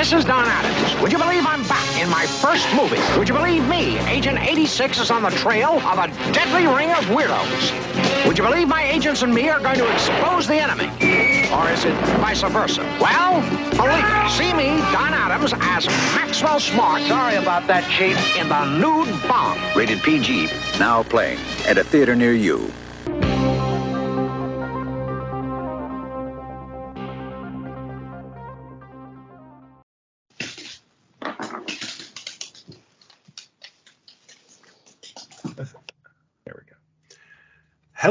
This is Don Adams. Would you believe I'm back in my first movie? Would you believe me? Agent 86 is on the trail of a deadly ring of weirdos. Would you believe my agents and me are going to expose the enemy? Or is it vice versa? Well, believe me. See me, Don Adams, as Maxwell Smart. Sorry about that, Chief. In the nude bomb. Rated PG. Now playing at a theater near you.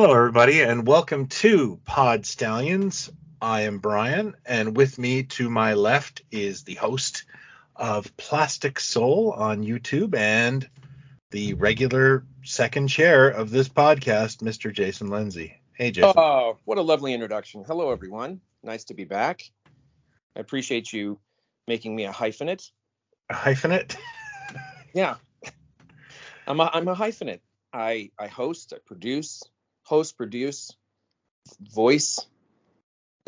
Hello, everybody, and welcome to Pod Stallions. I am Brian, and with me to my left is the host of Plastic Soul on YouTube and the regular second chair of this podcast, Mr. Jason Lindsay. Hey, Jason. Oh, what a lovely introduction. Hello, everyone. Nice to be back. I appreciate you making me a hyphenate. A hyphenate? Yeah. I'm a, I'm a hyphenate. I, I host, I produce, host, produce, voice,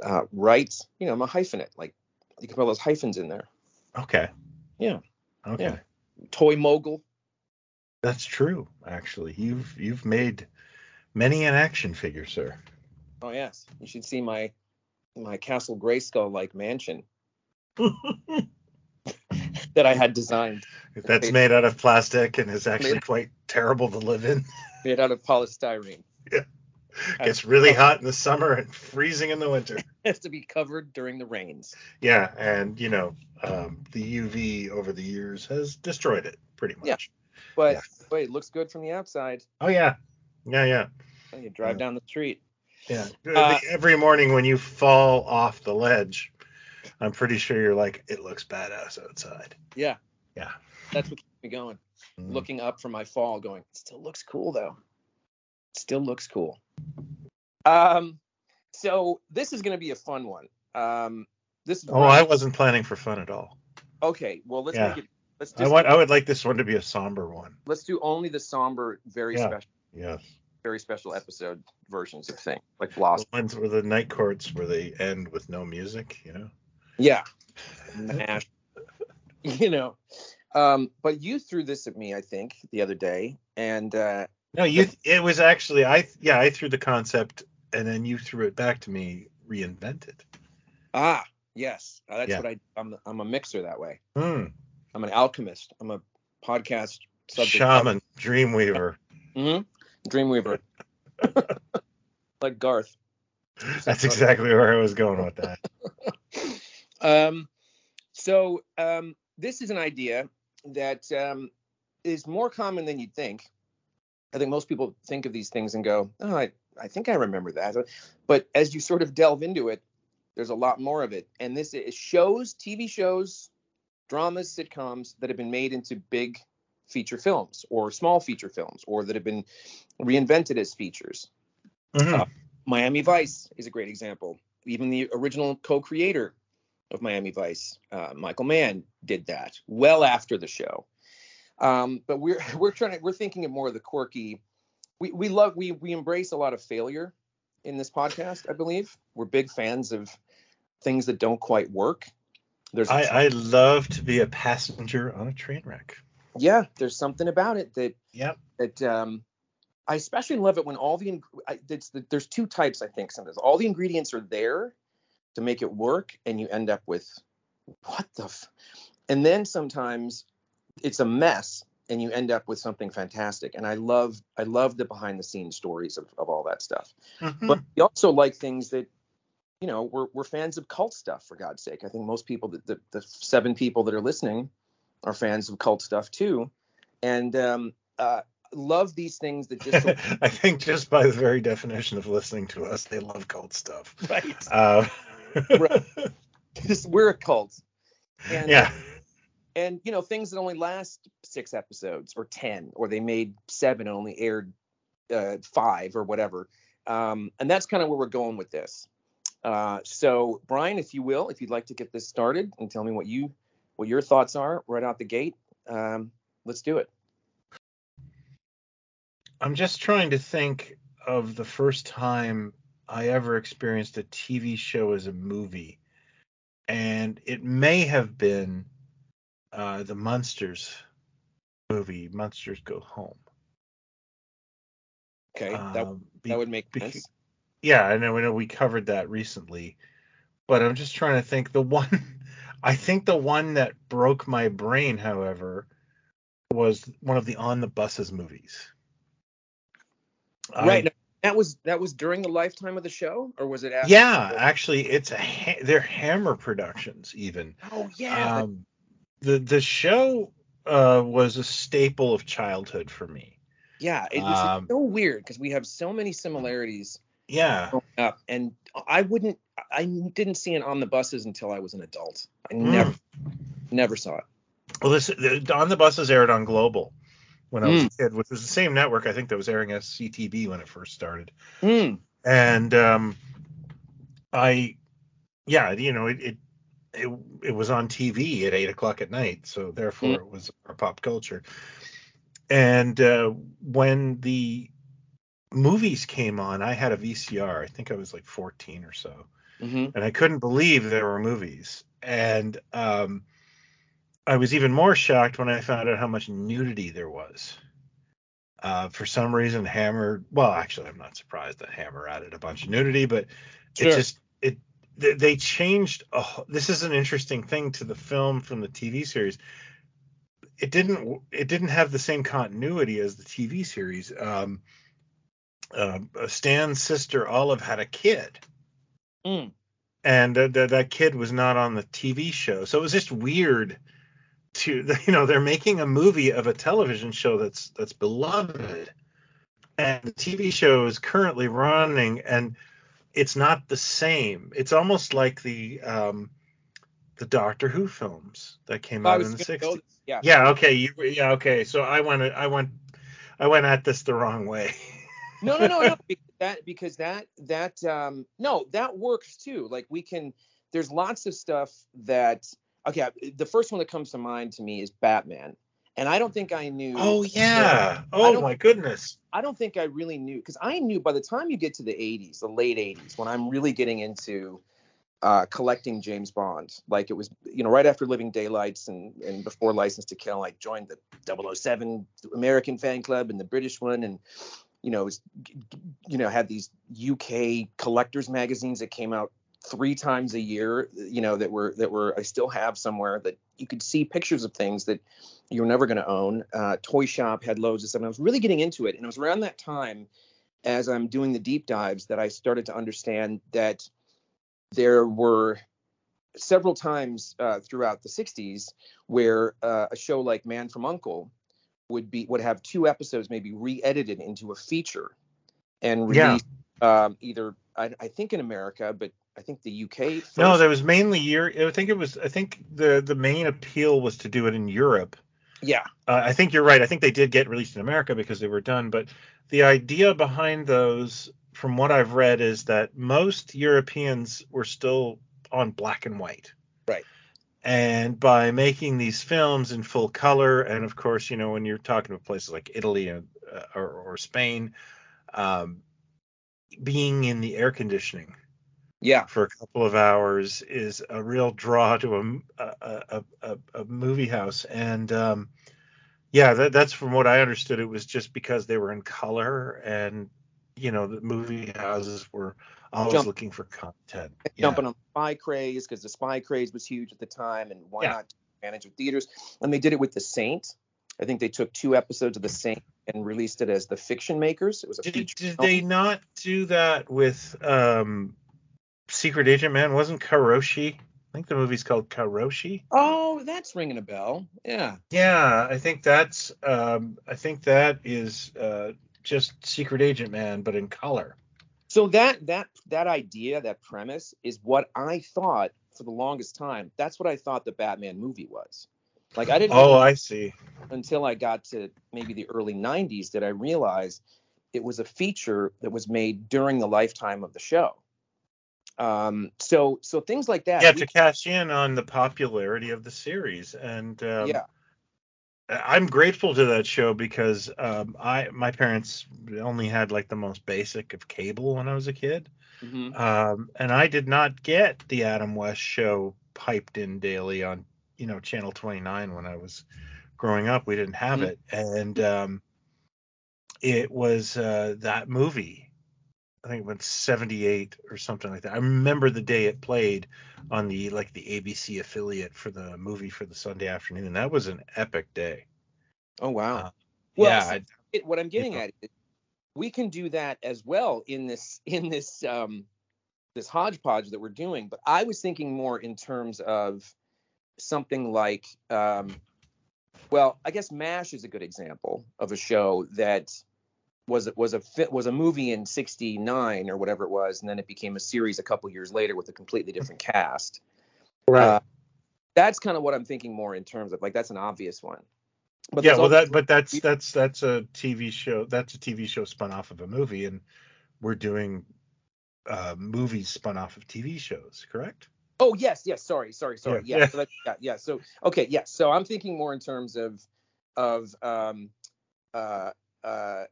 uh, write. You know, I'm a hyphenate. Like, you can put all those hyphens in there. Okay. Yeah. Okay. Yeah. Toy mogul. That's true, actually. You've you've made many an action figure, sir. Oh, yes. You should see my my Castle Grayskull like mansion that I had designed. That's made out of plastic and is actually quite terrible to live in. made out of polystyrene. Gets really hot in the summer and freezing in the winter. Has to be covered during the rains. Yeah, and you know, um, the UV over the years has destroyed it pretty much. Yeah. But Yeah. wait, it looks good from the outside. Oh yeah, yeah, yeah, You drive Yeah. down the street. yeah. Uh, Every morning when you fall off the ledge, I'm pretty sure you're like, it looks badass outside. Yeah, Yeah. that's what keeps me going. Mm. Looking up from my fall, going, it still looks cool though. Still looks cool. Um, so this is going to be a fun one. Um, this is Oh, I wasn't planning for fun at all. okay. Well, let's Yeah. make it. Let's I just want. I would like this one to be a somber one. let's do only the somber, very Yeah. special, Yes. very special episode versions of things like The ones where the night courts where they end with no music, you know. Yeah. Mash. you know. Um, but you threw this at me, I think, the other day, and uh, No, you. It was actually I. Yeah, I threw the concept, and then you threw it back to me, reinvented. ah, yes, uh, that's Yeah. what I. I'm. I'm a mixer that way. Hmm. I'm an alchemist. I'm a podcast subject. Shaman, Dreamweaver. hmm Dreamweaver. like Garth. That's exactly where I was going with that. Um, so um, this is an idea that um, is more common than you'd think. I think most people think of these things and go, "Oh, I, I think I remember that." But as you sort of delve into it, there's a lot more of it. And this is shows, TV shows, dramas, sitcoms that have been made into big feature films or small feature films or that have been reinvented as features. Mhm. Uh, Miami Vice is a great example. Even the original co-creator of Miami Vice, uh, Michael Mann, did that well after the show. Um, but we're we're trying to we're thinking of more of the quirky. We we love we we embrace a lot of failure in this podcast. I believe we're big fans of things that don't quite work. There's I, I love to be a passenger on a train wreck. yeah, there's something about it that yeah that um, I especially love it when all the, I, it's the there's two types I think sometimes all the ingredients are there to make it work and you end up with what the f-? and then sometimes it's a mess and you end up with something fantastic and I love I love the behind the scenes stories of, of all that stuff Mhm. but we also like things that you know we're, we're fans of cult stuff for god's sake i think most people the, the, the seven people that are listening are fans of cult stuff too and um, uh, love these things that just I think just by the very definition of listening to us, they love cult stuff. right Uh, Right. just we're a cult and yeah. And you know things that only last six episodes or ten or they made seven and only aired uh, five or whatever. Um, and that's kind of where we're going with this. Uh, so brian if you will if you'd like to get this started and tell me what you what your thoughts are right out the gate um, let's do it. I'm just trying to think of the first time I ever experienced a TV show as a movie. and it may have been uh, the Munsters movie, Munsters Go Home. Okay, that Um, that would make sense. Yeah, I know, I know we covered that recently, but I'm just trying to think. The one, I think the one that broke my brain, however, was one of the On the Buses movies. Right. no, that was that was during the lifetime of the show, or was it after? yeah, actually, it's a ha- they're Hammer Productions even. Oh yeah. Um, the the show uh, was a staple of childhood for me. yeah. It was um, so weird because we have so many similarities Yeah, growing up, and I wouldn't. I didn't see it on the buses until I was an adult. I Mm. never, never saw it. Well, this the, on the buses aired on Global when I was a kid, which was the same network I think that was airing as CTV when it first started. Hmm. And um, I, yeah, you know, it, it it it was on TV at eight o'clock at night, so therefore it was our pop culture. And uh, when the movies came on, I had a VCR. I think I was like 14 or so hmm and I couldn't believe there were movies. And um, I was even more shocked when I found out how much nudity there was. Uh, for some reason, Hammer. Well, actually, I'm not surprised that Hammer added a bunch of nudity, but it Sure. just it they, they changed. A, this is an interesting thing to the film from the TV series. It didn't it didn't have the same continuity as the TV series. Um, uh, Stan's sister Olive had a kid Mm. and uh, th- that kid was not on the TV show. So it was just weird to you know they're making a movie of a television show that's that's beloved, and the TV show is currently running, and it's not the same. It's almost like the um the Doctor Who films that came I out in the sixties. yeah. Yeah. Okay. You. Yeah. Okay. So I went. I went. I went at this the wrong way. No, no, no, no. Because that because that that um no, that works too. Like we can there's lots of stuff that okay, the first one that comes to mind to me is Batman. And I don't think I knew Oh yeah. Oh my goodness. I don't think I really knew because I knew by the time you get to the 80s, the late 80s, when I'm really getting into uh, collecting James Bond, like it was, you know, right after Living Daylights and, and before License to Kill, I joined the 007 American fan club and the British one, and you know, was, you know, had these UK collectors magazines that came out three times a year, you know, that were that were I still have somewhere that you could see pictures of things that you were never going to own. Uh, Toy Shop had loads of stuff. And I was really getting into it, and it was around that time, as I'm doing the deep dives, that I started to understand that there were several times uh, throughout the 60s where uh, a show like Man from Uncle would be would have two episodes maybe re-edited into a feature and Yeah. released um, either I, I think in America, but I think the UK. First. No, there was mainly Europe. I think it was. I think the the main appeal was to do it in Europe. yeah, Uh, I think you're right. I think they did get released in America because they were done. But the idea behind those, from what I've read, is that most Europeans were still on black and white. Right. And by making these films in full color, and of course, you know, when you're talking about places like Italy and, uh, or, or Spain, um, being in the air conditioning yeah, for a couple of hours is a real draw to a a, a, a, a movie house and um yeah that, that's from what i understood it was just because they were in color and you know the movie houses were always Jump- looking for content yeah. jumping on spy craze because the spy craze was huge at the time, and why Yeah. not manage with theaters? And they did it with The Saint. I think they took two episodes of The Saint and released it as The Fiction Makers. It was a did, feature. did film. they not do that with um secret agent man wasn't Koroshi i think the movie's called Koroshi Oh, that's ringing a bell. Yeah. Yeah, I think that's um I think that is uh just Secret Agent Man but in color. So that that that idea, that premise, is what I thought for the longest time. That's what I thought the Batman movie was. Like I didn't Oh, I see. until I got to maybe the early 90s that I realized it was a feature that was made during the lifetime of the show. Um, so so things like that. Yeah, we- to cash in on the popularity of the series and um, yeah. I'm grateful to that show because um I my parents only had like the most basic of cable when I was a kid. mhm. Um and I did not get the Adam West show piped in daily on you know channel 29 when I was growing up. We didn't have Mhm. it, and um, it was uh, that movie. I think it went 78 or something like that. I remember the day it played on the like the ABC affiliate for the movie for the Sunday afternoon. and That was an epic day. Oh wow. Uh, Well, yeah, so I- it, what I'm getting know. at is we can do that as well in this in this um this hodgepodge that we're doing. But I was thinking more in terms of something like um well, I guess MASH is a good example of a show that was was a fit was a movie in 69 or whatever it was and then it became a series a couple years later with a completely different cast. Uh, that's kind of what I'm thinking more in terms of like that's an obvious one. But yeah, well, that but that's that's that's a TV show. That's a TV show spun off of a movie, and we're doing uh, movies spun off of TV shows, correct? Oh yes, yes. Sorry, sorry, sorry. Yeah. Yeah, so that's, yeah, yeah. So okay, yes. So I'm thinking more in terms of of um uh uh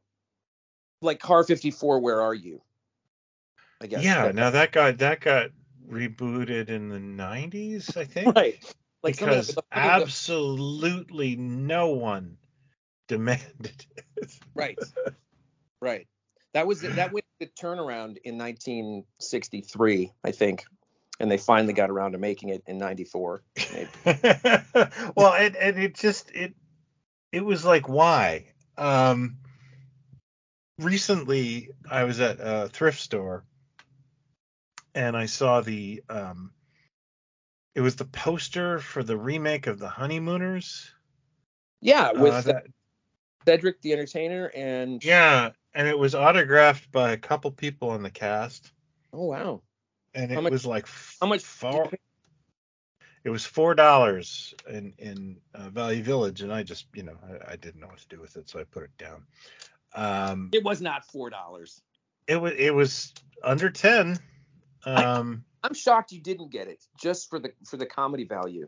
like Car 54. Where are you? I guess. yeah. That- Now that got that got rebooted in the '90s, I think, right. Like because that- something that- absolutely no one demanded it. right, right. That was that was the turnaround in 1963, I think, and they finally got around to making it in '94. Well, and and it just it it was like why? Um recently I was at a thrift store and I saw the um it was the poster for the remake of the Honeymooners. Yeah, with Uh, that- Cedric the Entertainer and yeah, and it was autographed by a couple people in the cast oh wow, and How it much- was like how much? four, it was four dollars in in uh, Value Village, and I just you know I, I didn't know what to do with it, so I put it down. Um, It was not four dollars. it was it was under ten. Um, I'm shocked you didn't get it just for the for the comedy value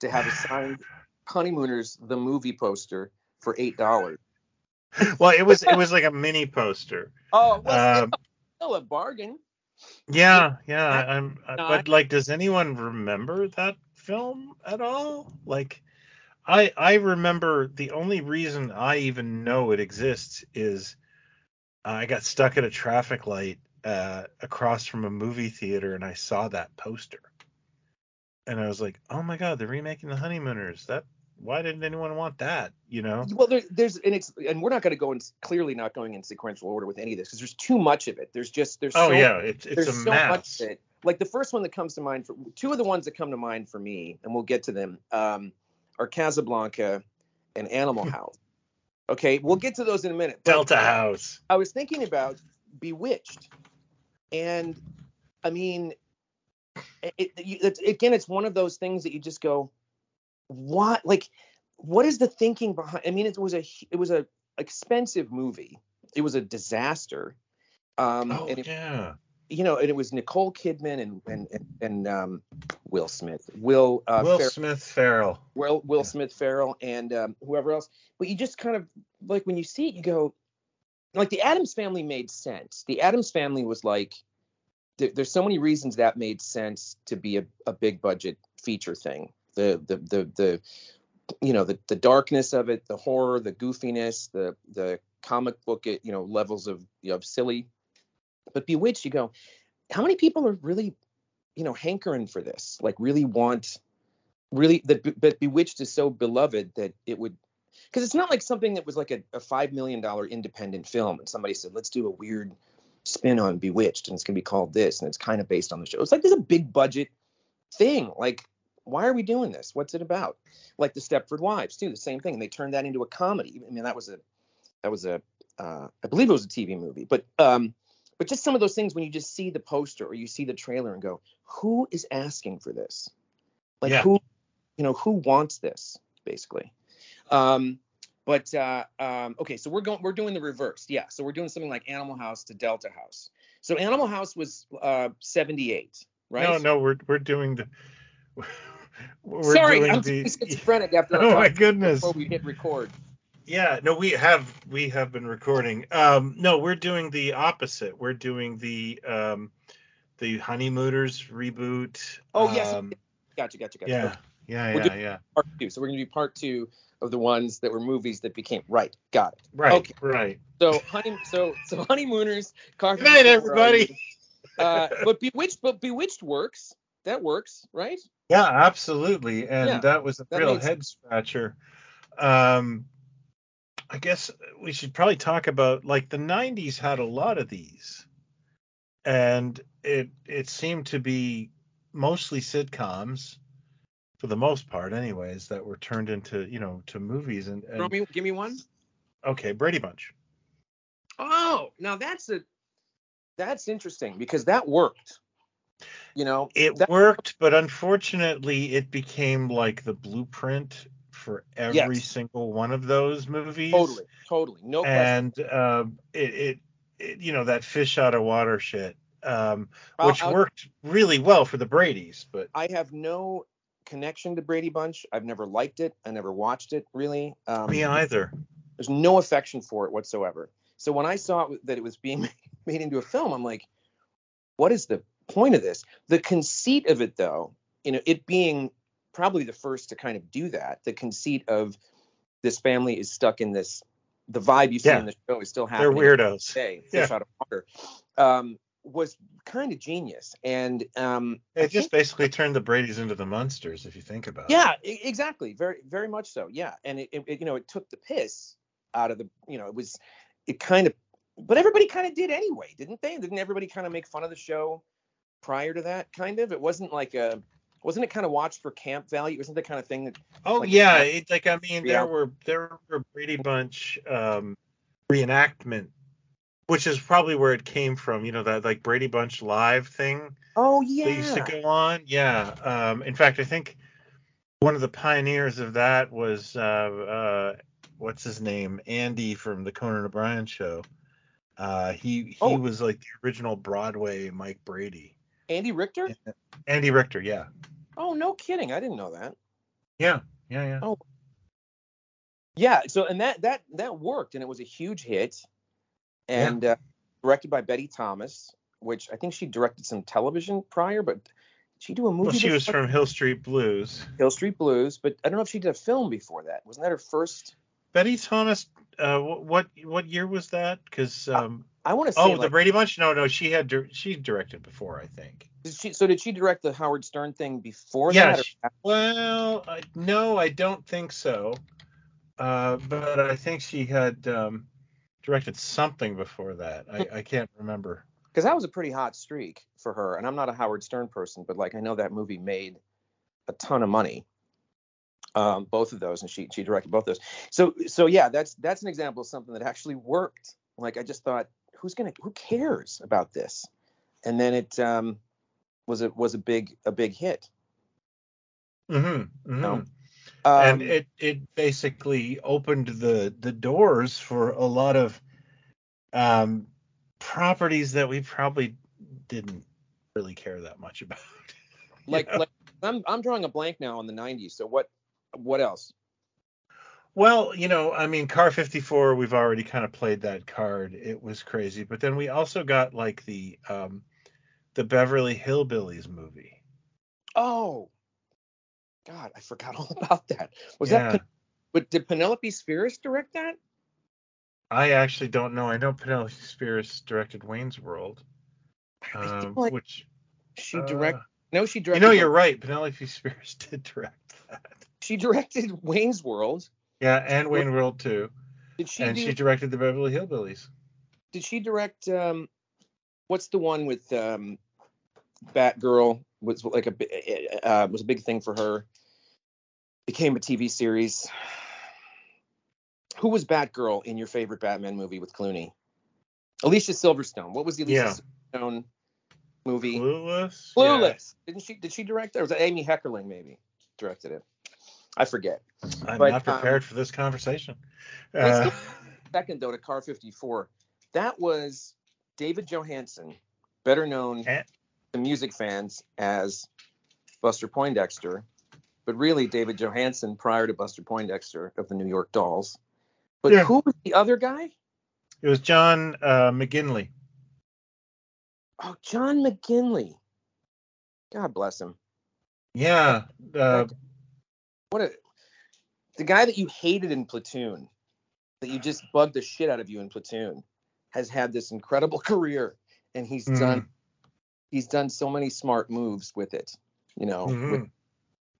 to have a signed Honeymooners the movie poster for eight dollars. well, it was it was like a mini poster. Oh, well, Um, still a bargain. yeah, yeah. I'm, I, but like, does anyone remember that film at all? Like, I I remember the only reason I even know it exists is I got stuck at a traffic light uh, across from a movie theater and I saw that poster, and I was like, oh my god, they're remaking the Honeymooners. That why didn't anyone want that? You know? Well, there, there's and it's and we're not going to go in clearly not going in sequential order with any of this because there's too much of it. There's just there's Oh so, yeah, it's it's a so mess. much of it. Like the first one that comes to mind for two of the ones that come to mind for me, and we'll get to them, um, are Casablanca and Animal House. Okay, we'll get to those in a minute. but- Delta House. I was thinking about Bewitched, and I mean, it, it, again, it's one of those things that you just go, what? Like, what is the thinking behind? I mean, it was a it was a expensive movie. It was a disaster. Um, Oh and it, yeah. You know, and it was Nicole Kidman and and and, and um, Will Smith, Will uh, Will Fer- Smith Ferrell. Will Will Yeah. Smith Ferrell and um, whoever else. But you just kind of like when you see it, you go, like the Addams family made sense. The Addams family was like, there, there's so many reasons that made sense to be a, a big budget feature thing. The the the the you know the the darkness of it, the horror, the goofiness, the the comic book you know levels of of silly. But Bewitched, you go, how many people are really you know hankering for this? Like really want really that but bewitched is so beloved that it would because it's not like something that was like a, a five million dollar independent film and somebody said let's do a weird spin on bewitched and it's going to be called this and it's kind of based on the show. It's like there's a big budget thing. Like why are we doing this? What's it about? Like the stepford wives too the same thing. And they turned that into a comedy. I mean that was a that was a uh, i believe it was a tv movie but um but just some of those things when you just see the poster or you see the trailer and go who is asking for this like Yeah. who you know who wants this basically um but uh um okay so we're going we're doing the reverse yeah so we're doing something like animal house to delta house so animal house was uh 78 right No, no, we're we're doing the. We're sorry doing i'm the, schizophrenic after Oh my goodness. before we hit record Yeah, no, we have we have been recording. Um, no, we're doing the opposite. We're doing the um, the Honeymooners reboot. Oh, yes. Um, gotcha, gotcha, gotcha. Yeah, yeah, yeah, yeah. Part two. So we're gonna do part two of the ones that were movies that became right. Got it. Right, Okay. right. So honey, so so honeymooners. Car Good night, everybody. Uh, but Bewitched, but Bewitched works. That works, right? Yeah, absolutely. And Yeah, that was a that real head scratcher. Um, I guess we should probably talk about like the 90s had a lot of these. And it it seemed to be mostly sitcoms for the most part anyways that were turned into, you know, to movies and, and me, give me one. okay, Brady Bunch. Oh, now that's a that's interesting because that worked. You know, It that, worked, but unfortunately it became like the blueprint for every Yes. single one of those movies. totally, totally, no question. and um, it, it, it, you know, that fish out of water shit, um, I'll- which I'll- worked really well for the Brady's, but I have no connection to Brady Bunch. I've never liked it. I never watched it really. Um, me either. There's no affection for it whatsoever. So when I saw it, that it was being made into a film, I'm like, what is the point of this? The conceit of it, though, you know, it being probably the first to kind of do that, the conceit of this family is stuck in this, the vibe you see Yeah. in the show is still happening. They're weirdos. Today, Yeah. out of water, um, was kind of genius. And um, It just think- basically turned the Brady's into the Munsters, if you think about it. yeah, exactly. Very, very much so. Yeah, and it, it, you know, it took the piss out of the, you know, it was, it kind of, but everybody kind of did anyway, didn't they? Didn't everybody kind of make fun of the show prior to that? Kind of. It wasn't like a, wasn't it kind of watched for camp value? Wasn't the kind of thing that? Oh Like, yeah, it, like I mean, yeah. there were there were Brady Bunch um, reenactment, which is probably where it came from. You know that like Brady Bunch live thing. Oh yeah, they used to go on. Yeah. Um, in fact, I think one of the pioneers of that was uh, uh, what's his name, Andy from the Conan O'Brien show. Uh, he he Oh. was like the original Broadway Mike Brady. Andy Richter. Andy Richter, yeah, Oh no, kidding! I didn't know that. yeah, yeah, yeah. Oh. Yeah. So and that that that worked, and it was a huge hit, and uh, directed by Betty Thomas, which I think she directed some television prior, but did she do a movie? Well, she was from Hill Street Blues. Hill Street Blues, but I don't know if she did a film before that. Wasn't that her first? Betty Thomas. Uh, what what year was that? Because um, I want to say. oh, like, the Brady Bunch. No, no, she had she directed before, I think. did she, so did she direct the Howard Stern thing before Yeah, that? she- Well, I, no, I don't think so. Uh, but I think she had um, directed something before that. I, I can't remember. because that was a pretty hot streak for her. And I'm not a Howard Stern person, but like I know that movie made a ton of money. Um, both of those, and she she directed both those. So so yeah, that's that's an example of something that actually worked. Like I just thought, who's gonna who cares about this? And then it um, was a was a big a big hit. Mm-hmm, mm-hmm. Um, and it it basically opened the the doors for a lot of um, properties that we probably didn't really care that much about. Like know? like I'm I'm drawing a blank now on the 90s. So what what else? Well, you know, I mean, Car 54, we've already kind of played that card. It was crazy. But then we also got like the um the Beverly Hillbillies movie. Oh, God, I forgot all about that. Was Yeah. that? But did Penelope Spheeris direct that? I actually don't know. I know Penelope Spheeris directed Wayne's World, um, like which she uh, direct. No, she directed You know, you're right. Penelope Spheeris did direct that. She directed Wayne's World. Yeah, and Wayne World too. Did she and do? she directed the Beverly Hillbillies. did she direct? Um, what's the one with um, Batgirl? Was like a bi- uh, was a big thing for her. Became a TV series. Who was Batgirl in your favorite Batman movie with Clooney? Alicia Silverstone. What was the Alicia Silverstone movie? Clueless. Clueless. Didn't she? Did she direct that? Or was it Amy Heckerling maybe directed it? I forget. I'm But, not prepared for this conversation. Uh, second though to Car 54. That was David Johansen, better known Eh. to music fans as Buster Poindexter, but really David Johansen prior to Buster Poindexter of the New York Dolls. But Yeah. who was the other guy? it was John uh, McGinley. Oh, John McGinley. God bless him. Yeah. Uh, What a the guy that you hated in Platoon, that you just bugged the shit out of you in Platoon, has had this incredible career, and he's Mhm. done he's done so many smart moves with it. You know, mhm.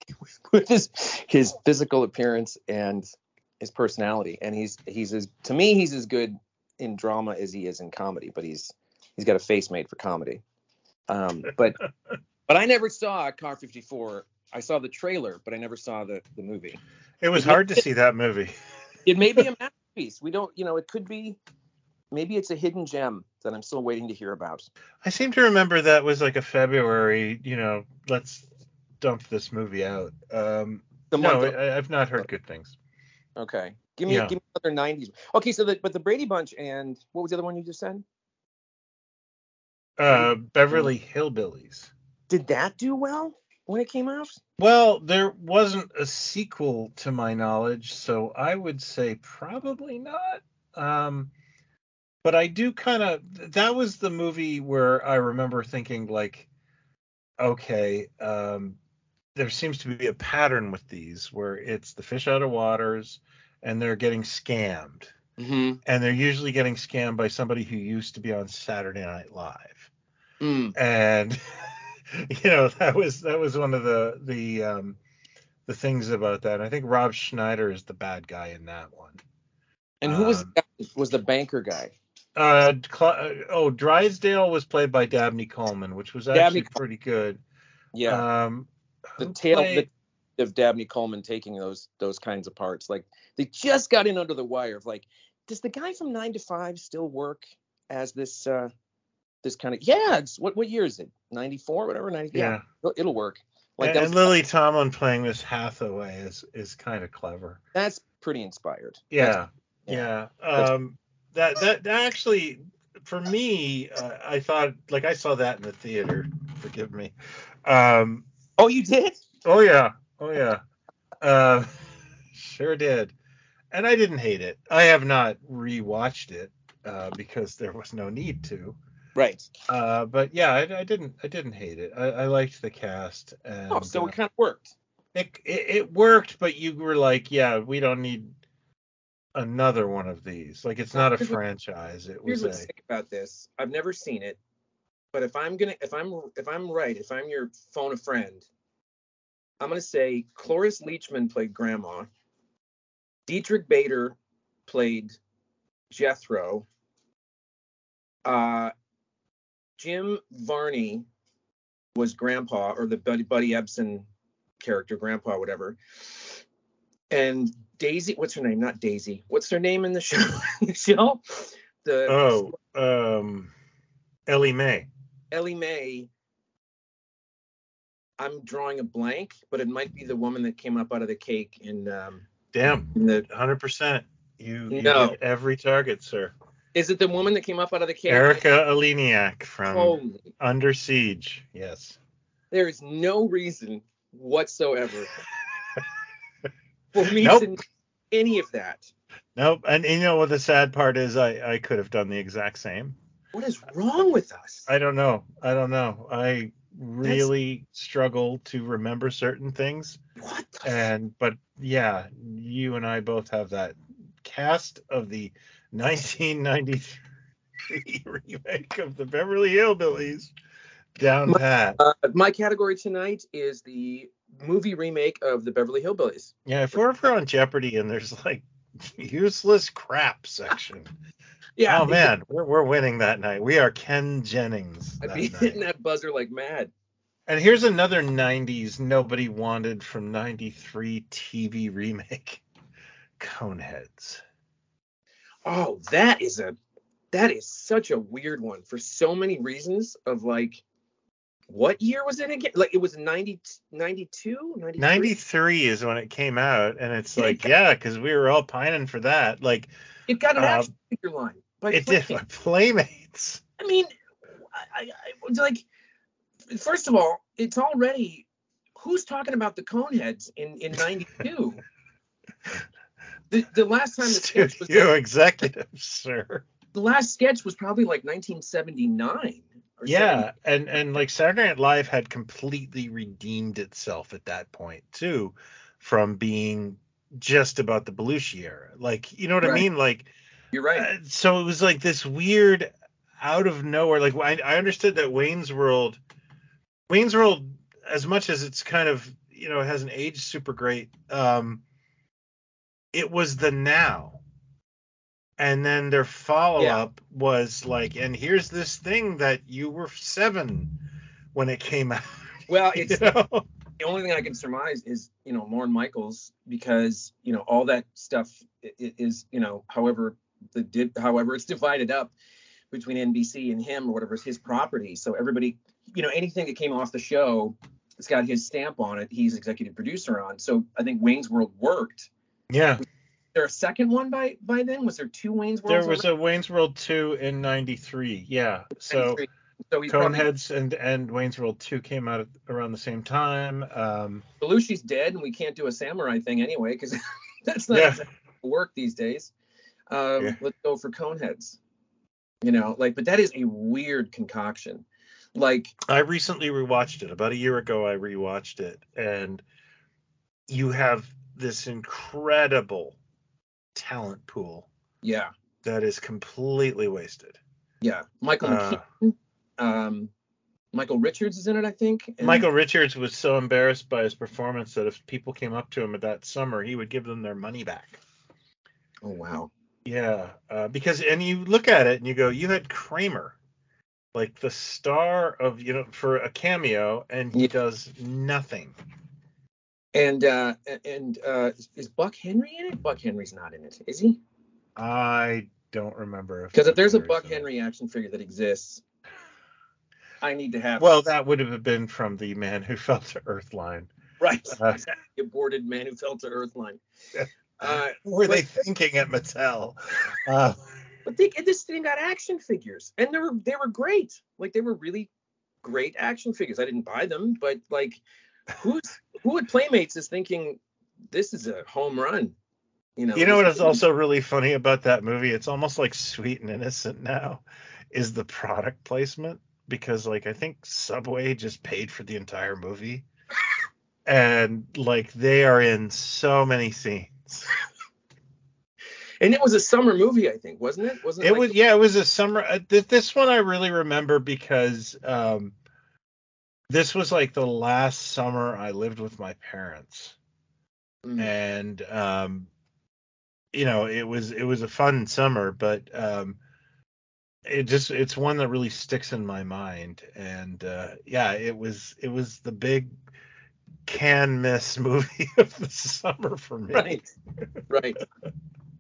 with, with his his physical appearance and his personality, and he's he's as to me he's as good in drama as he is in comedy, but he's he's got a face made for comedy. Um, but but I never saw Car 54. I saw the trailer, but I never saw the the movie. It was hard to see that movie. It may be a masterpiece. We don't, you know, it could be. Maybe it's a hidden gem that I'm still waiting to hear about. I seem to remember that was like a February, you know, let's dump this movie out. Um, no, I, I've not heard good things. okay, give me Yeah. give me another '90s. Okay, so the but the Brady Bunch and what was the other one you just said? Uh, Beverly Hillbillies. Did that do well when it came out? Well, there wasn't a sequel to my knowledge, so I would say probably not. Um, but I do kind of that was the movie where I remember thinking like, okay, um, there seems to be a pattern with these where it's the fish out of waters and they're getting scammed. Mm-hmm. And they're usually getting scammed by somebody who used to be on Saturday Night Live Mm. and you know that was that was one of the the um the things about that. I think rob schneider is the bad guy in that one. And who was Um, the was the banker guy? uh Cl- uh, oh drysdale was played by dabney coleman which was actually Dabney pretty good. Yeah, um the tale played- of Dabney Coleman taking those those kinds of parts. Like they just got in under the wire of like, does the guy from Nine to Five still work as this uh this kind of yeah? It's, what what year is it? Ninety four, whatever. 90, yeah, yeah, it'll, it'll work. Like and, and lily tomlin playing this hathaway is is kind of clever that's pretty inspired. yeah yeah. yeah um that that, that actually for me uh, i thought like i saw that in the theater forgive me um Oh, you did? oh yeah oh yeah uh sure did and i didn't hate it i have not rewatched it uh because there was no need to Right. uh but yeah i, I didn't i didn't hate it i, I liked the cast and Oh, so uh, it kind of worked. it, it it worked, but you were like, yeah, we don't need another one of these. Like it's not a franchise. It Here's was a what's sick about this. I've never seen it, but if I'm gonna, if I'm, if I'm right, if I'm your phone a friend, I'm gonna say Cloris Leachman played Grandma, Diedrich Bader played Jethro, uh, Jim Varney was Grandpa or the Buddy Buddy Ebsen character, Grandpa, whatever, and Daisy, what's her name? Not Daisy. What's her name in the show? the show? The oh um Ellie Mae. Ellie Mae. I'm drawing a blank, but it might be the woman that came up out of the cake in, um, Damn, in the. hundred percent. You, you No. hit every target, sir. Is it the woman that came up out of the cake? Erika Eleniak from Holy, Under Siege. Yes. there is no reason whatsoever for me Nope. to any of that. Nope. And you know what the sad part is? I I could have done the exact same. What is wrong with us? I don't know. I don't know. I really struggle to remember certain things. what? And but yeah you and i both have that cast of the 1993 remake of the beverly hillbillies down pat uh, my category tonight is the movie remake of the Beverly Hillbillies. yeah if we're ever on jeopardy and there's like useless crap section Yeah. oh man we're, we're winning that night we are ken jennings I'd be night. hitting that buzzer like mad. and here's another 90s nobody wanted from 93 tv remake coneheads Oh, that is a that is such a weird one for so many reasons of like what year was it again? Like it was 90 92, 93? 93 is when it came out and it's like yeah because we were all pining for that like It got an uh, action figure line. By it did Playmates. playmates I mean, I, I, I like first of all, it's already who's talking about the Coneheads in in 92? The, the last time the sketch was executive sir the last sketch was probably like 1979. or Yeah, and and like Saturday Night Live had completely redeemed itself at that point too, from being just about the Belushi era. Like, you know what I mean? Like, You're right. uh, so it was like this weird out of nowhere. Like, I, I understood that Wayne's World, Wayne's World, as much as it's kind of you know it hasn't aged super great, um, it was the now. And then their follow up was like, and here's this thing that you were seven when it came out. well, you it's know? the only thing I can surmise is, you know, Lorne Michaels, because you know all that stuff is, you know, however the did, however it's divided up between NBC and him or whatever is his property. So everybody, you know, anything that came off the show, it's got his stamp on it. He's executive producer on. So I think Wayne's World worked. Yeah. There a second one by by then? Was there two Wayne's Worlds? There was a Wayne's World 2 in 93. Yeah. So so he's probably, Coneheads and and Wayne's World 2 came out around the same time. Um, Belushi's dead, and we can't do a samurai thing anyway because that's not Yeah. exactly work these days. Um, Yeah. Let's go for Coneheads. You know, like, but that is a weird concoction. Like, I recently rewatched it. About a year ago, I rewatched it, and you have this incredible talent pool yeah, that is completely wasted. yeah. Michael Uh, McKean, um, Michael Richards is in it, I think. and- Michael Richards was so embarrassed by his performance that if people came up to him at that summer, he would give them their money back. Oh wow. Yeah, uh, because and you look at it and you go, you had Kramer, like the star of you know for a cameo, and he Yeah. does nothing. And uh, and uh, is- Buck Henry in it? Buck Henry's not in it, is he? I don't remember Because if there's a Buck. Henry action figure that exists, I need to have. Well, that would have been from the Man Who Fell to Earth line. right. uh, exactly. Aborted man who fell to Earth line. Uh, were they thinking at Mattel? Uh, But they, this thing got action figures, and they were they were great. Like they were really great action figures. I didn't buy them, but like, who's who at Playmates is thinking this is a home run? You know. you know what is also really funny about that movie? It's almost like Sweet and Innocent now, is the product placement because like I think Subway just paid for the entire movie, and like they are in so many scenes. And it was a summer movie, I think, wasn't it? Wasn't It like- was yeah, it was a summer. Uh, th- this one I really remember because um, this was like the last summer I lived with my parents. Mm. and um you know it was it was a fun summer but um it just it's one that really sticks in my mind and uh yeah it was it was the big can miss movie of the summer for me right, right.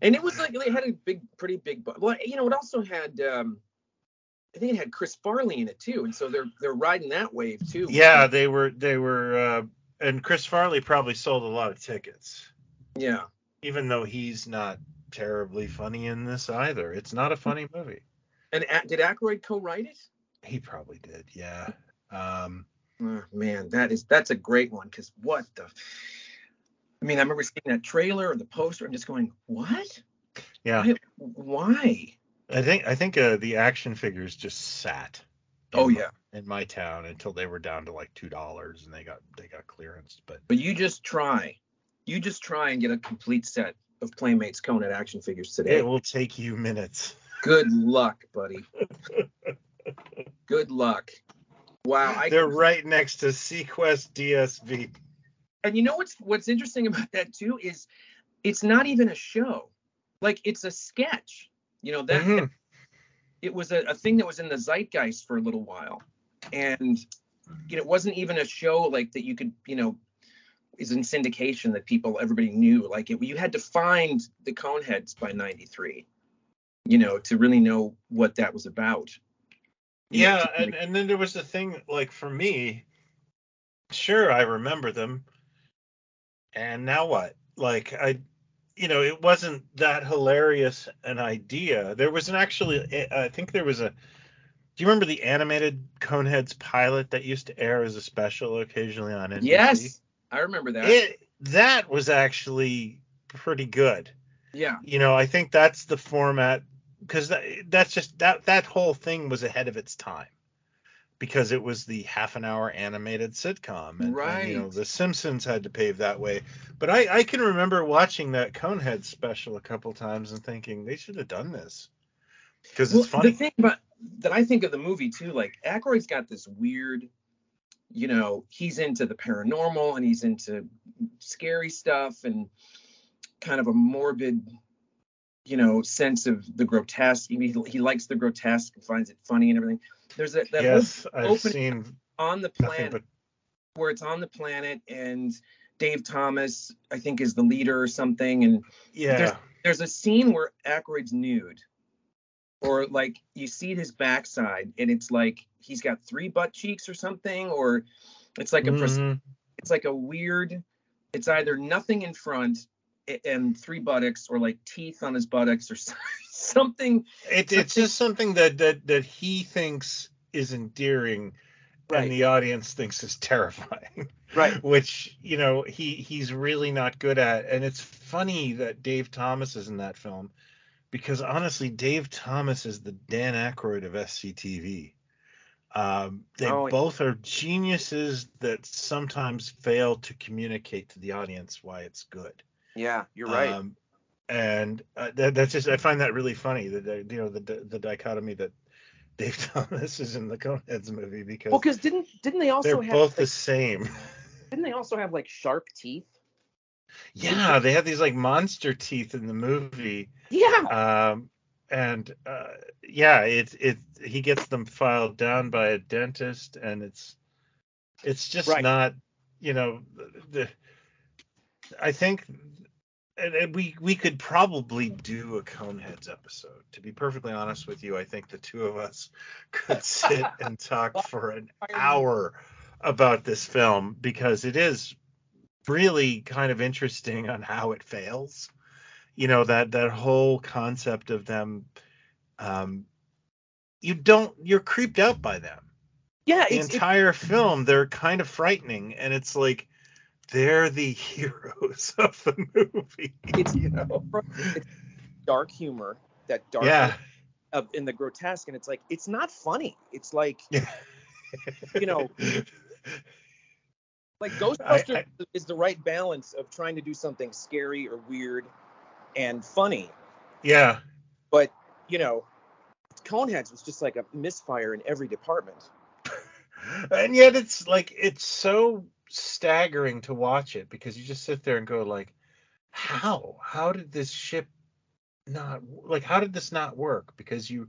And it was like they had a big, pretty big. Well, you know, it also had. um I think it had Chris Farley in it too, and so they're they're riding that wave too. yeah they were they were uh and chris farley probably sold a lot of tickets Yeah. even though he's not terribly funny in this either it's not a funny movie And A- did Aykroyd co-write it? he probably did yeah um Oh, man, that is that's a great one because what the I mean, I remember seeing that trailer or the poster and just going, What? yeah Why? Why? I think I think uh, the action figures just sat. Oh yeah. In my town until they were down to like two dollars and they got they got clearance. But But you just try. You just try and get a complete set of Playmates Conan action figures today. it will take you minutes. Good luck, buddy. Good luck. Wow. I They're right next to SeaQuest DSV. and you know what's what's interesting about that too is it's not even a show. Like it's a sketch. You know, that Mhm. it was a, a thing that was in the zeitgeist for a little while and you know it wasn't even a show like that you could you know is in syndication that people everybody knew like it, you had to find the coneheads by 93 you know to really know what that was about You know, Yeah, to- and and then there was the thing like for me, sure I remember them, and now what? Like I, you know, it wasn't that hilarious an idea. There was an actually, I think there was a. Do you remember the animated Coneheads pilot that used to air as a special occasionally on NBC? yes i remember that It that was actually pretty good yeah you know i think that's the format because that, that's just that that whole thing was ahead of its time because it was the half an hour animated sitcom. And, and, you know, The Simpsons had to pave that way. But I, I can remember watching that Conehead special a couple times and thinking they should have done this. Because Well, it's funny. The thing about that I think of the movie too, like Aykroyd's got this weird, you know, he's into the paranormal and he's into scary stuff and kind of a morbid, you know, sense of the grotesque. He, he likes the grotesque and finds it funny and everything. There's that, that yes, I've opening seen on the planet but where it's on the planet and Dave Thomas, I think, is the leader or something. And yeah. there's a scene where Aykroyd's nude, or like you see his backside, and it's like he's got three butt cheeks or something, or it's like a Mhm. it's like a weird. It's either nothing in front a- and three buttocks, or like teeth on his buttocks, or something. It, it's just something that, that that he thinks is endearing Right. and the audience thinks is terrifying. Right. Which, you know, he he's really not good at. And it's funny that Dave Thomas is in that film because honestly, Dave Thomas is the Dan Aykroyd of SCTV. Um, they Oh, both are geniuses that sometimes fail to communicate to the audience why it's good. Yeah, you're right. Um, and uh, that, that's just I find that really funny that you know the the dichotomy that Dave Thomas is in the Coneheads movie because well, because didn't didn't they also they're have both the same. didn't they also have like sharp teeth? Yeah, they have these like monster teeth in the movie. Yeah. Um, and uh, yeah, it it he gets them filed down by a dentist, and it's it's just Right. not you know the I think and, we we could probably do a Coneheads episode. To be perfectly honest with you, I think the two of us could sit and talk for an hour about this film because it is really kind of interesting on how it fails. You know that that whole concept of them um you don't you're creeped out by them yeah, the entire film they're kind of frightening and it's like they're the heroes of the movie It's- you know? it's dark humor, that dark yeah. of in the grotesque, and it's like it's not funny. It's like yeah. You know, like I- Ghostbusters I- is the right balance of trying to do something scary or weird and funny, yeah. But you know, Coneheads was just like a misfire in every department. and yet it's like it's so staggering to watch it because you just sit there and go like how? How did this ship not like how did this not work? Because you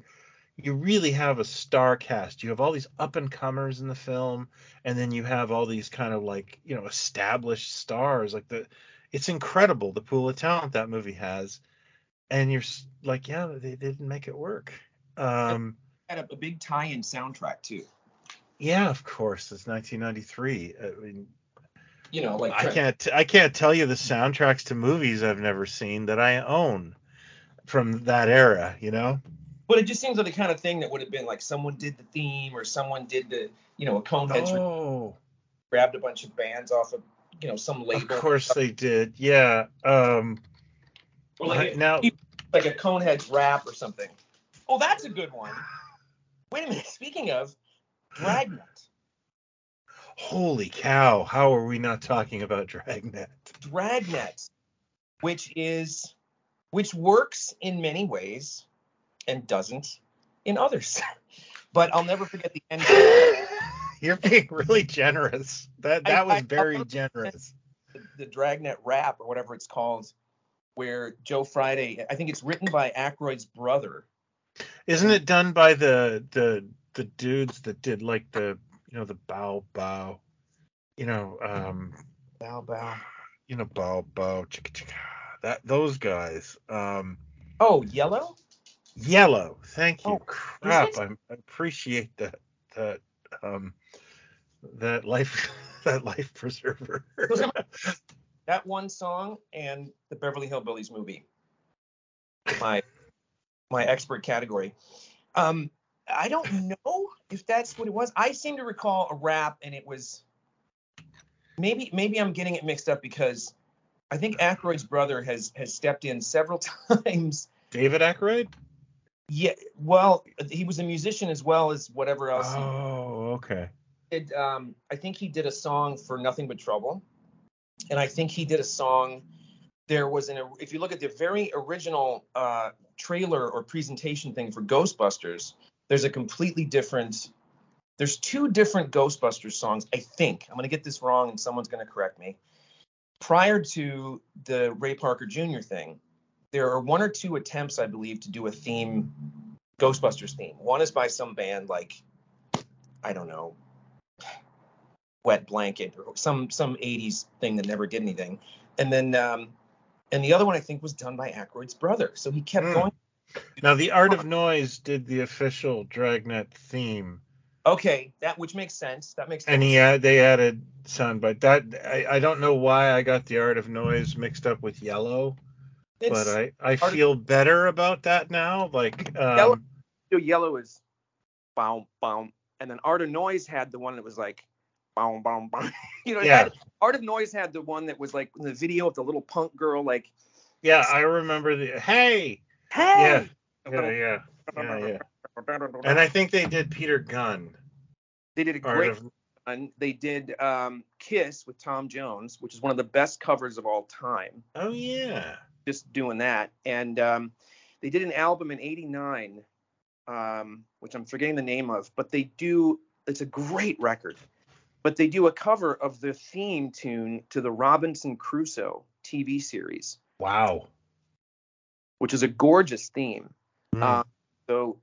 you really have a star cast. You have all these up and comers in the film and then you have all these kind of like you know established stars. Like the it's incredible the pool of talent that movie has. And you're like yeah they, they didn't make it work. Um Had a, a big tie-in soundtrack too. Yeah of course it's 1993 i mean You know, like I can't I can't tell you the soundtracks to movies I've never seen that I own from that era, you know? But it just seems like the kind of thing that would have been like someone did the theme or someone did the, you know, a Coneheads Oh, grabbed a bunch of bands off of, you know, some label. of course they did. Yeah. Um Or like, a- now like a Coneheads rap or something. Oh, that's a good one. Wait a minute. Speaking of Dragnet, holy cow, how are we not talking about Dragnet? Dragnet, which is which works in many ways and doesn't in others. but I'll never forget the end. You're being really generous. That I- that was I- very generous. the, the Dragnet rap or whatever it's called, where Joe Friday, I think it's written by Aykroyd's brother. Isn't it done by the the the dudes that did like the you know the bow bow, you know um Bow bow. you know bow bow chicka chicka that those guys um Oh, Yello? Yello thank you Oh, crap? I, I appreciate that that um that life that life preserver That one song and the Beverly Hillbillies movie. My my expert category. Um, I don't know if that's what it was. I seem to recall a rap, and it was maybe maybe I'm getting it mixed up because I think Aykroyd's brother has has stepped in several times. David Aykroyd Yeah, well, he was a musician as well as whatever else. Oh, okay. did. Um, I think he did a song for Nothing But Trouble, and I think he did a song. There was an if you look at the very original uh, trailer or presentation thing for Ghostbusters, there's a completely different. There's two different Ghostbusters songs. I think I'm gonna get this wrong, and someone's gonna correct me. Prior to the Ray Parker Jr. thing, there are one or two attempts, I believe, to do a theme, Ghostbusters theme. One is by some band like, I don't know, Wet Blanket or some some 80s thing that never did anything. And then um, and the other one I think was done by Aykroyd's brother. So he kept Hmm. going. Now, the Art of Noise did the official Dragnet theme, Okay, that which makes sense. That makes sense. and he add, they added sound, but that I, I don't know why I got the Art of Noise mixed up with Yello, It's- but I I Art feel better about that now. Like, Yello- um, Yo, Yello is boom boom, and then Art of Noise had the one that was like boom boom boom. you know, Yeah. had, Art of Noise had the one that was like the video of the little punk girl like, yeah, I remember the hey, hey. yeah, yeah, yeah, yeah. And I think they did Peter Gunn. they did a great of. They did um, Kiss with Tom Jones, which is one of the best covers of all time. Oh yeah. Just doing that, and um, they did an album in '89, um, which I'm forgetting the name of, but they do. It's a great record, but they do a cover of the theme tune to the Robinson Crusoe TV series, Wow. Which is a gorgeous theme. Uh, so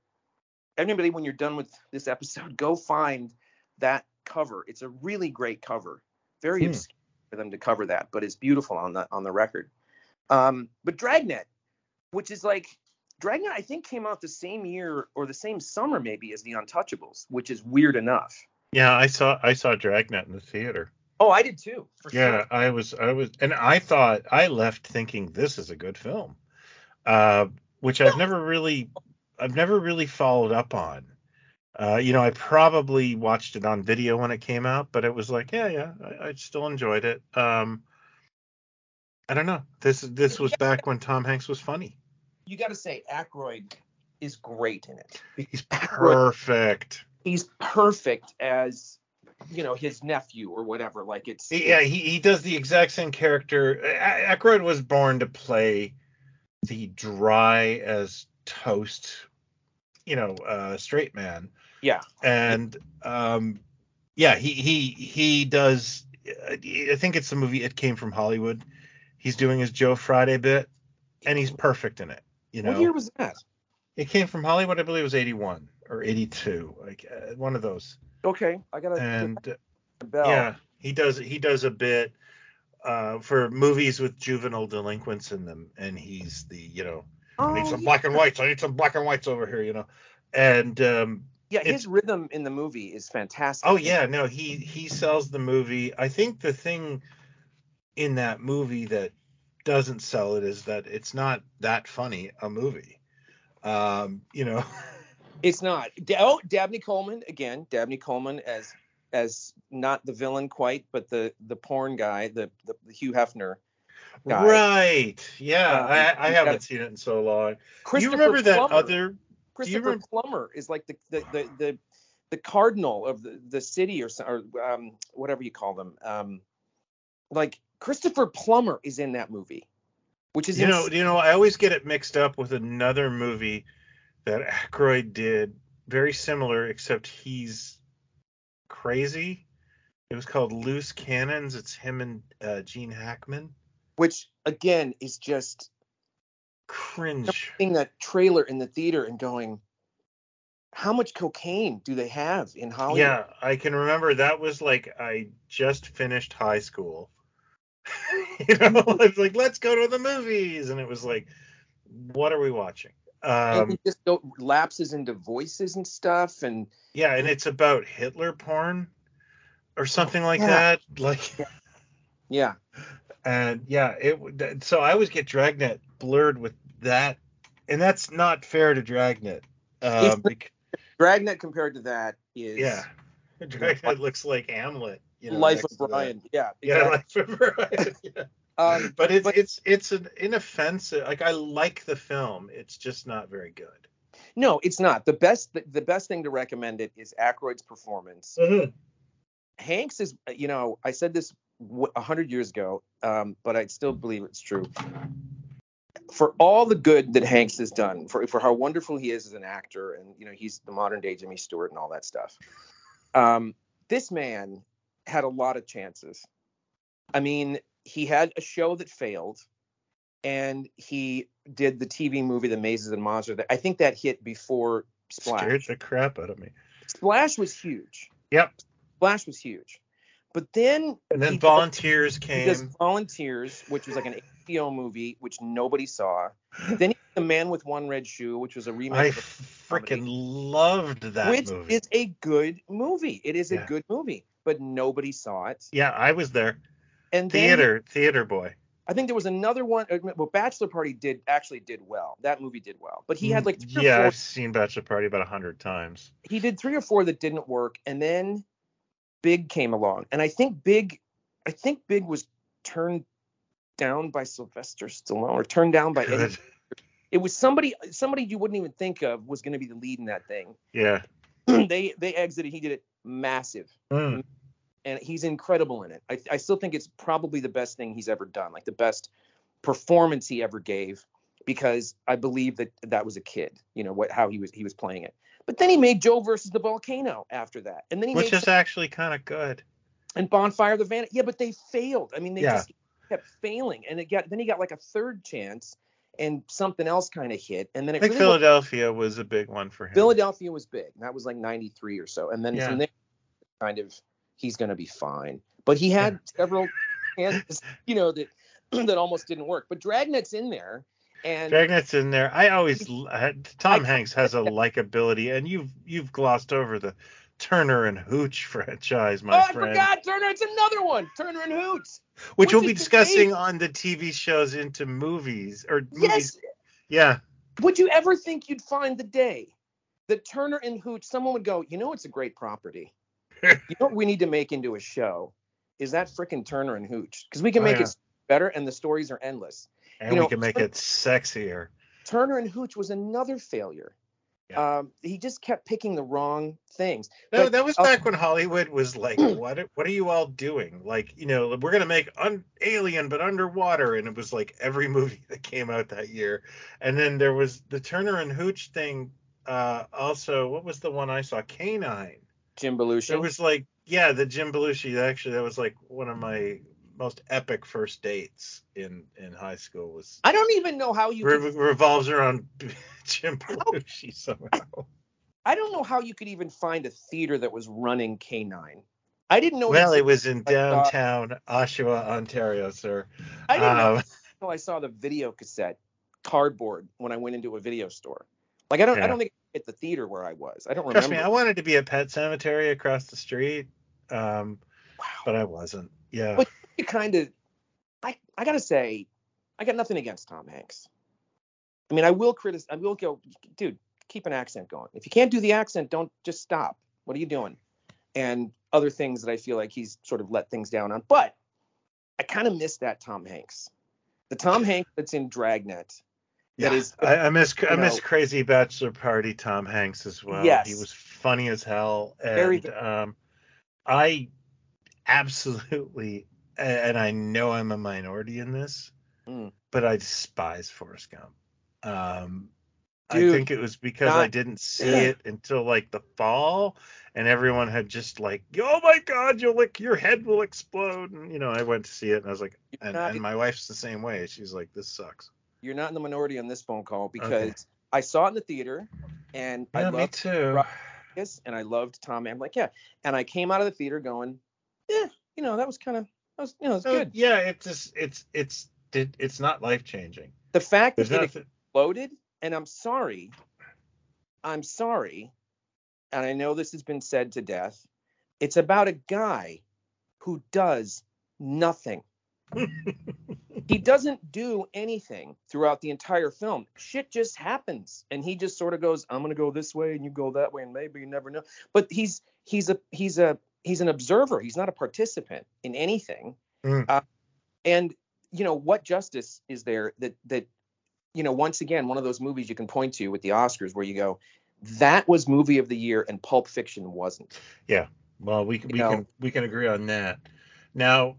everybody, when you're done with this episode, go find that cover. It's a really great cover. Very Hmm. obscure for them to cover that, but it's beautiful on the on the record. Um, but Dragnet, which is like Dragnet, I think came out the same year or the same summer maybe as the Untouchables, which is weird enough. yeah, I saw I saw Dragnet in the theater. Oh, I did too. For Yeah, sure. I was I was and I thought I left thinking this is a good film. Uh which I've never really I've never really followed up on. Uh, you know, I probably watched it on video when it came out, but it was like, yeah, yeah, I, I still enjoyed it. Um, I don't know. This this was back when Tom Hanks was funny. You got to say Aykroyd is great in it. He's Aykroyd- perfect. He's perfect as you know his nephew or whatever. Like it's Yeah, he, he does the exact same character. Aykroyd was born to play the dry as toast, you know, uh, straight man. Yeah. And um, yeah, he he he does. I think it's the movie It Came from Hollywood. He's doing his Joe Friday bit, and he's perfect in it. You know, What year was that? it came from Hollywood. I believe it was 81 or 82, like uh, one of those. Okay, I gotta And bell. yeah, he does. He does a bit uh, for movies with juvenile delinquents in them, and he's the you know I need Oh, some yeah. black and whites. I need some black and whites over here, you know. And um, Yeah, his rhythm in the movie is fantastic. oh yeah, no, he he sells the movie. I think the thing in that movie that doesn't sell it is that it's not that funny a movie. Um, you know, It's not. Oh, Dabney Coleman again. Dabney Coleman as as not the villain quite, but the the porn guy, the the, the Hugh Hefner. Guy. right? Yeah, Uh, I, I haven't seen it in so long. You Christopher remember that Plummer. other? Christopher remember- Plummer is like the the the the, the cardinal of the, the city or, or um whatever you call them. Um, like Christopher Plummer is in that movie, which is You know, you know, I always get it mixed up with another movie that Aykroyd did, very similar, except he's crazy. It was called Loose Cannons. It's him and uh, Gene Hackman. which again is just Cringe. seeing that trailer in the theater and going, how much cocaine do they have in Hollywood? Yeah, I can remember that was like I just finished high school. you know, it's like let's go to the movies, and it was like, what are we watching? And Um, he just lapses into voices and stuff, and yeah, and it's about Hitler porn or something like Yeah. that. Like. yeah, and yeah it would- so i always get dragnet blurred with that and that's not fair to dragnet um, It's- bec- Dragnet compared to that is yeah dragnet looks like hamlet you know, Life of. Brian. Yeah, yeah life of brian yeah. Um, but it's but- it's it's an inoffensive like i like the film it's just not very good No, it's not. The best the, the best thing to recommend it is Aykroyd's performance. Hanks is, you know, I said this a hundred years ago, um, but I still believe it's true. For all the good that Hanks has done, for for how wonderful he is as an actor, and you know, he's the modern day Jimmy Stewart and all that stuff. Um, this man had a lot of chances. I mean, he had a show that failed, and he did the TV movie The Mazes and Monsters. I think that hit before Splash. Scared the crap out of me. Splash was huge. Yep. Splash was huge. But then And then he volunteers does, came. he Volunteers, which was like an HBO movie, which nobody saw. then he did The Man with One Red Shoe, which was a remake I of a comedy, freaking loved that which movie. is a good movie. It is Yeah. a good movie, but nobody saw it. yeah, I was there. And then Theater, theater boy. I think there was another one. uh, Well, Bachelor Party did actually did well. That movie did well, but he had like three or yeah, four I've seen Bachelor Party about a hundred times. he did three or four that didn't work, and then Big came along, and I think Big, I think Big was turned down by Sylvester Stallone or turned down by Eddie. Good. It was somebody somebody you wouldn't even think of was going to be the lead in that thing. Yeah. they they exited. He did it massive, Mm. And he's incredible in it. I I still think it's probably the best thing he's ever done, like the best performance he ever gave, because I believe that that was a kid. You know what how he was he was playing it. But then he made Joe versus the volcano after that, and then he Which is actually kind of good. and Bonfire of the Vanities. Yeah, but they failed. I mean, they Yeah. just kept failing, and it got then he got like a third chance, and something else kind of hit, and then I it think really was- Philadelphia was a big one for him. Philadelphia was big. That was like '93 or so, and then Yeah. from there, kind of, he's gonna be fine. But he had several chances, you know, that that almost didn't work. But Dragnet's in there, and Dragnet's in there. I always had- Tom I- Hanks has a likability, and you've you've glossed over the Turner and Hooch franchise, oh, my I friend, forgot Turner. It's another one. Turner and Hooch. which we'll be discussing on the TV shows into movies or movies. Yes. Yeah, Would you ever think you'd find the day that Turner and Hooch, someone would go, you know, it's a great property. you know what we need to make into a show is that frickin' Turner and Hooch because we can Oh, make yeah. it better and the stories are endless. and You we know, can make it sexier. Turner and Hooch was another failure. Yeah. Um, he just kept picking the wrong things. That, But that was I'll- back when Hollywood was like, what are- what are you all doing? Like, you know, we're gonna make un- Alien but underwater, and it was like every movie that came out that year. And then there was the Turner and Hooch thing. Uh, also, what was the one I saw? Canine. Jim Belushi. It was like, yeah, the Jim Belushi. Actually, that was like one of my most epic first dates in in high school. Was I don't even know how you. re- Could, revolves around Jim Belushi somehow. I don't know how you could even find a theater that was running K9. I didn't know. Well, it was in downtown Oshawa, Ontario, sir. I didn't know Um, until I saw the video cassette cardboard when I went into a video store. Like I don't. Yeah. I don't think at the theater where I was. I don't Trust remember. me, I wanted to be a pet cemetery across the street, um, wow. but I wasn't. Yeah. But- you kind of I I gotta say, I got nothing against Tom Hanks. I mean, I will criticize. I will go, dude. Keep an accent going. If you can't do the accent, don't just stop. What are you doing? And other things that I feel like he's sort of let things down on. But I kind of miss that Tom Hanks. The Tom Hanks that's in Dragnet. Yeah. That is, I, I miss I you miss Crazy Bachelor Party Tom Hanks as well. Yes. He was funny as hell. And Very good. um I absolutely and I know I'm a minority in this, Mm. but I despise Forrest Gump. Um I think it was because I didn't see it until like the fall, and everyone had just like, "Oh my God, you'll like your head will explode." And you know, I went to see it, and I was like, and, not- and my wife's the same way. She's like, "This sucks." You're not in the minority on this phone call because Okay. I saw it in the theater and I Yeah, me loved too. Rock- this and I loved Tom. I'm like, yeah. And I came out of the theater going, yeah, you know, that was kind of, that was, you know, it's So, uh, good. Yeah, it's just it's it's it, it's not life changing. The fact There's that it nothing. exploded, and I'm sorry, I'm sorry, and I know this has been said to death. It's about a guy who does nothing. he doesn't do anything throughout the entire film. Shit just happens, and he just sort of goes, "I'm gonna go this way, and you go that way, and maybe you never know." But he's he's a he's a he's an observer. He's not a participant in anything. Mm. Uh, and you know what justice is there that that you know, once again, one of those movies you can point to with the Oscars where you go, that was movie of the year and Pulp Fiction wasn't. Yeah. Well, we, You we know. can we can agree on that. Now,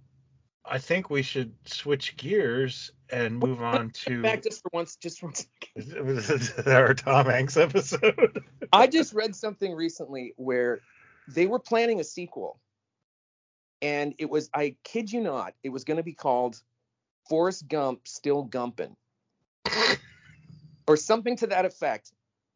I think we should switch gears and move on to Back just for once, just for one second. our Tom Hanks episode. I just read something recently where they were planning a sequel, and it was I kid you not, it was going to be called Forrest Gump Still Gumpin', or something to that effect.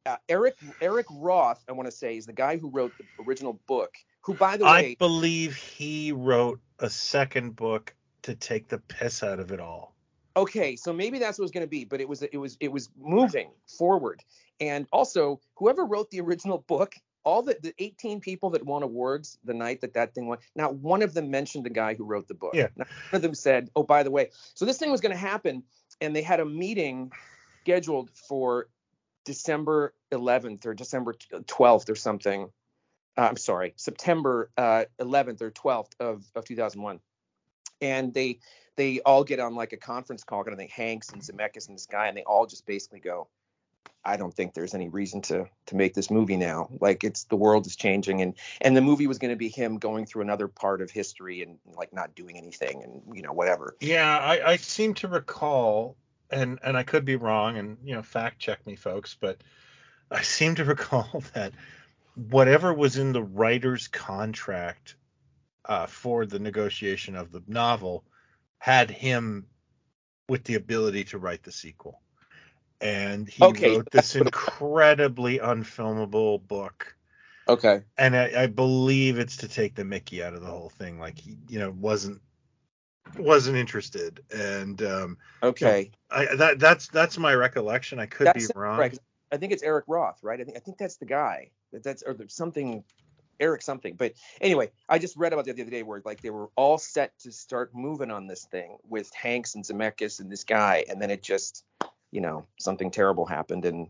Uh, Eric Eric Roth, I want to say, is the guy who wrote the original book. Who, by the way, I believe he wrote a second book to take the piss out of it all. okay, so maybe that's what it was going to be, but it was it was it was moving forward, and also whoever wrote the original book, all the, the 18 people that won awards the night that that thing won, not one of them mentioned the guy who wrote the book. Yeah. Not one of them said, oh, by the way, so this thing was going to happen, and they had a meeting scheduled for December 11th or December 12th or something. Uh, I'm sorry, September uh, 11th or 12th of, of 2001. And they they all get on like a conference call, and I think Hanks and Zemeckis and this guy, and they all just basically go, I don't think there's any reason to to make this movie now. Like it's the world is changing, and and the movie was going to be him going through another part of history and like not doing anything and you know whatever. Yeah, I, I seem to recall, and and I could be wrong, and you know, fact check me, folks, but I seem to recall that whatever was in the writer's contract uh, for the negotiation of the novel had him with the ability to write the sequel, and he Okay, wrote this incredibly unfilmable book. Okay. And I, I believe it's to take the Mickey out of the whole thing. Like he, you know, wasn't wasn't interested, and um, Okay. I that that's that's my recollection. I could That's be wrong. I think it's Eric Roth, right? I think I think that's the guy. That that's or something Eric something. But anyway, I just read about that the other day where like they were all set to start moving on this thing with Hanks and Zemeckis and this guy, and then it just, you know, something terrible happened, and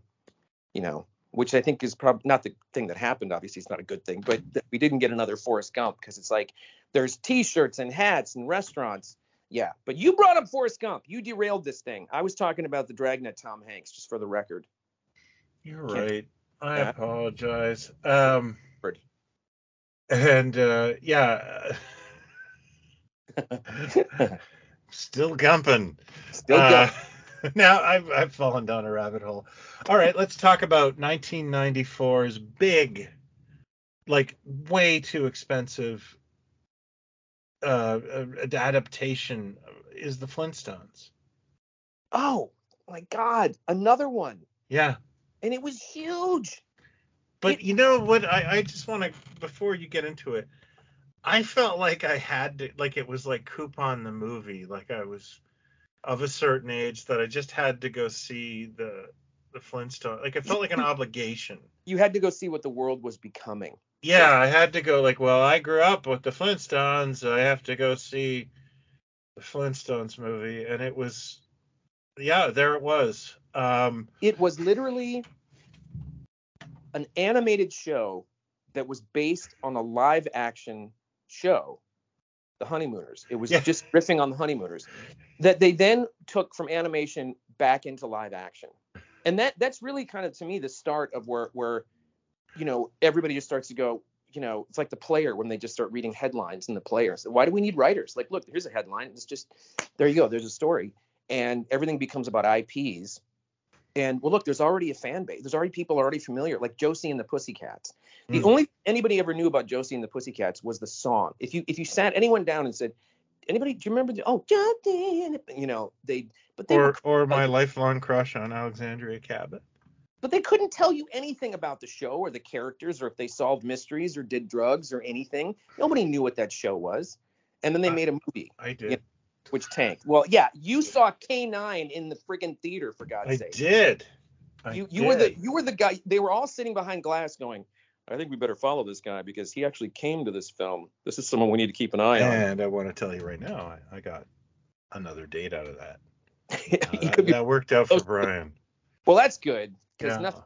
you know, which I think is probably not the thing that happened. Obviously, it's not a good thing, but we didn't get another Forrest Gump because it's like there's T-shirts and hats and restaurants. Yeah, but you brought up Forrest Gump. You derailed this thing. I was talking about the Dragnet Tom Hanks, just for the record. You're right. I apologize. Um. And uh, yeah, still gumping. Still Uh, now I've I've fallen down a rabbit hole. All right, let's talk about 1994's big, like way too expensive uh, uh, adaptation is the Flintstones. Oh my God, another one, Yeah, and it was huge. But It- you know what? I I just want to before you get into it. I felt like I had to like it was like coupon the movie, like I was of a certain age that I just had to go see the the Flintstone. Like it felt like an obligation. You had to go see what the world was becoming. Yeah, I had to go like, well, I grew up with the Flintstones. I have to go see the Flintstones movie, and it was, yeah, there it was. Um, It was literally an animated show that was based on a live action show, The Honeymooners. It was Yeah. just riffing on The Honeymooners that they then took from animation back into live action. And that that's really kind of to me the start of where where you know everybody just starts to go, you know, it's like the player when they just start reading headlines in the player. So why do we need writers? Like, look, here's a headline. It's just there you go. There's a story, and everything becomes about IPs. And well, look, there's already a fan base. There's already people already familiar, like Josie and the Pussycats. The Hmm. only anybody ever knew about Josie and the Pussycats was the song. If you if you sat anyone down and said, anybody, do you remember? The, oh, Josie, you know they, but they were or or my lifelong crush on Alexandra Cabot. but they couldn't tell you anything about the show or the characters or if they solved mysteries or did drugs or anything. Nobody knew what that show was. And then they Uh, made a movie I did. Yeah. Which tanked. Well, yeah, you saw K9 in the friggin' theater for God's I sake. did. I you you were the you were the guy. They were all sitting behind glass going. I think we better follow this guy because he actually came to this film. This is someone we need to keep an eye on. And I want to tell you right now, I, I got another date out of that. Uh, that, that worked out for Brian. well, that's good because Yeah. nothing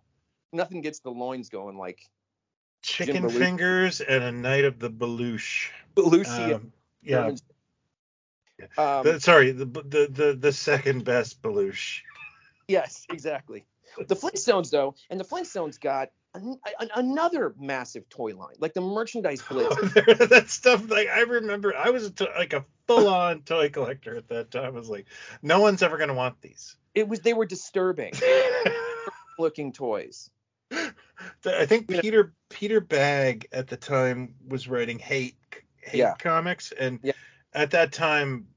nothing gets the loins going like Chicken fingers and a night of the Belushi. Lucy. Um, yeah. Um, the- sorry, the, the the the second best Belushi. Yes, exactly. The Flintstones, though, and the Flintstones got an, an, another massive toy line, like the merchandise blitz. that stuff like I remember I was a to- like a full on toy collector at that time. I was like, no one's ever gonna want these. It was they were disturbing looking toys. I think. Peter Peter Bagge at the time was writing hate hate Yeah. comics, and Yeah. At that time,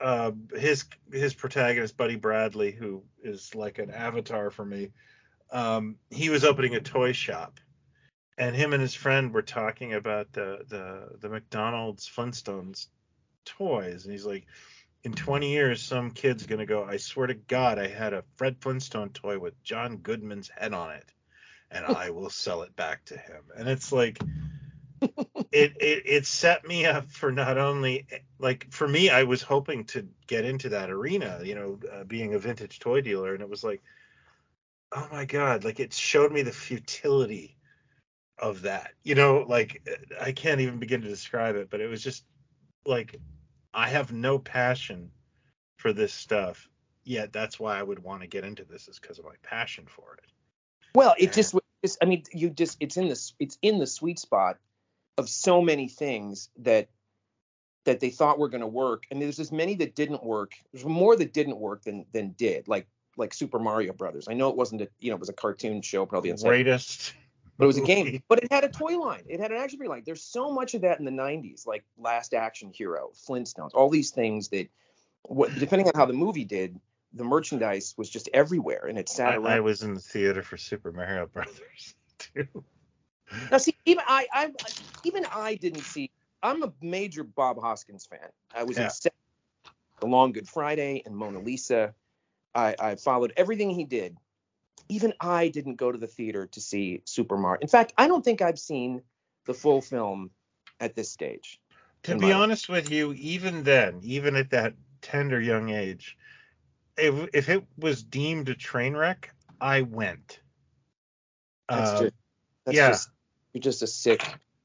uh, his his protagonist Buddy Bradley, who is like an avatar for me, um, he was opening a toy shop, and him and his friend were talking about the the the McDonald's Flintstones toys, and he's like. In 20 years, some kid's gonna go. I swear to God, I had a Fred Flintstone toy with John Goodman's head on it and I will sell it back to him. And it's like it, it it set me up for not only like for me I was hoping to get into that arena, you know, uh, being a vintage toy dealer and it was like oh my god, like it showed me the futility of that. You know, like I can't even begin to describe it, but it was just like I have no passion for this stuff. Yet that's why I would want to get into this is because of my passion for it. Well, it Yeah. just it's, I mean, you just it's in this it's in the sweet spot of so many things that that they thought were going to work, and there's as many that didn't work. There's more that didn't work than than did, like like Super Mario Brothers. I know it wasn't a you know it was a cartoon show probably inside, Greatest but it was a game. But it had a toy line. It had an action figure line. There's so much of that in the 90s, like Last Action Hero, Flintstones, all these things that, what, depending on how the movie did, the merchandise was just everywhere, and it sat I, around. I was in the theater for Super Mario Brothers too. Now, see, even I, I, even I didn't see. I'm a major Bob Hoskins fan. I was Yeah. in The Long Good Friday and Mona Lisa. I, I followed everything he did. Even I didn't go to the theater to see Super Mario. In fact, I don't think I've seen the full film at this stage. To be honest with you, even then, even at that tender young age, if if it was deemed a train wreck, I went. That's Uh, just, that's yeah. just, you're just a sick.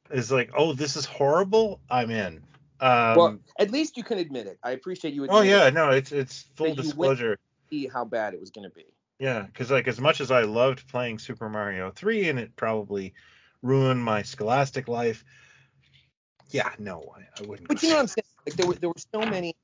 It's like, oh, this is horrible. I'm in. Um, well, at least you can admit it. I appreciate you. oh yeah, no, it's it's full disclosure. see how bad it was going to be. Yeah, because like as much as I loved playing Super Mario 3 and it probably ruined my scholastic life, yeah, no, I, I wouldn't. But you know what I'm saying? Like there were there were so many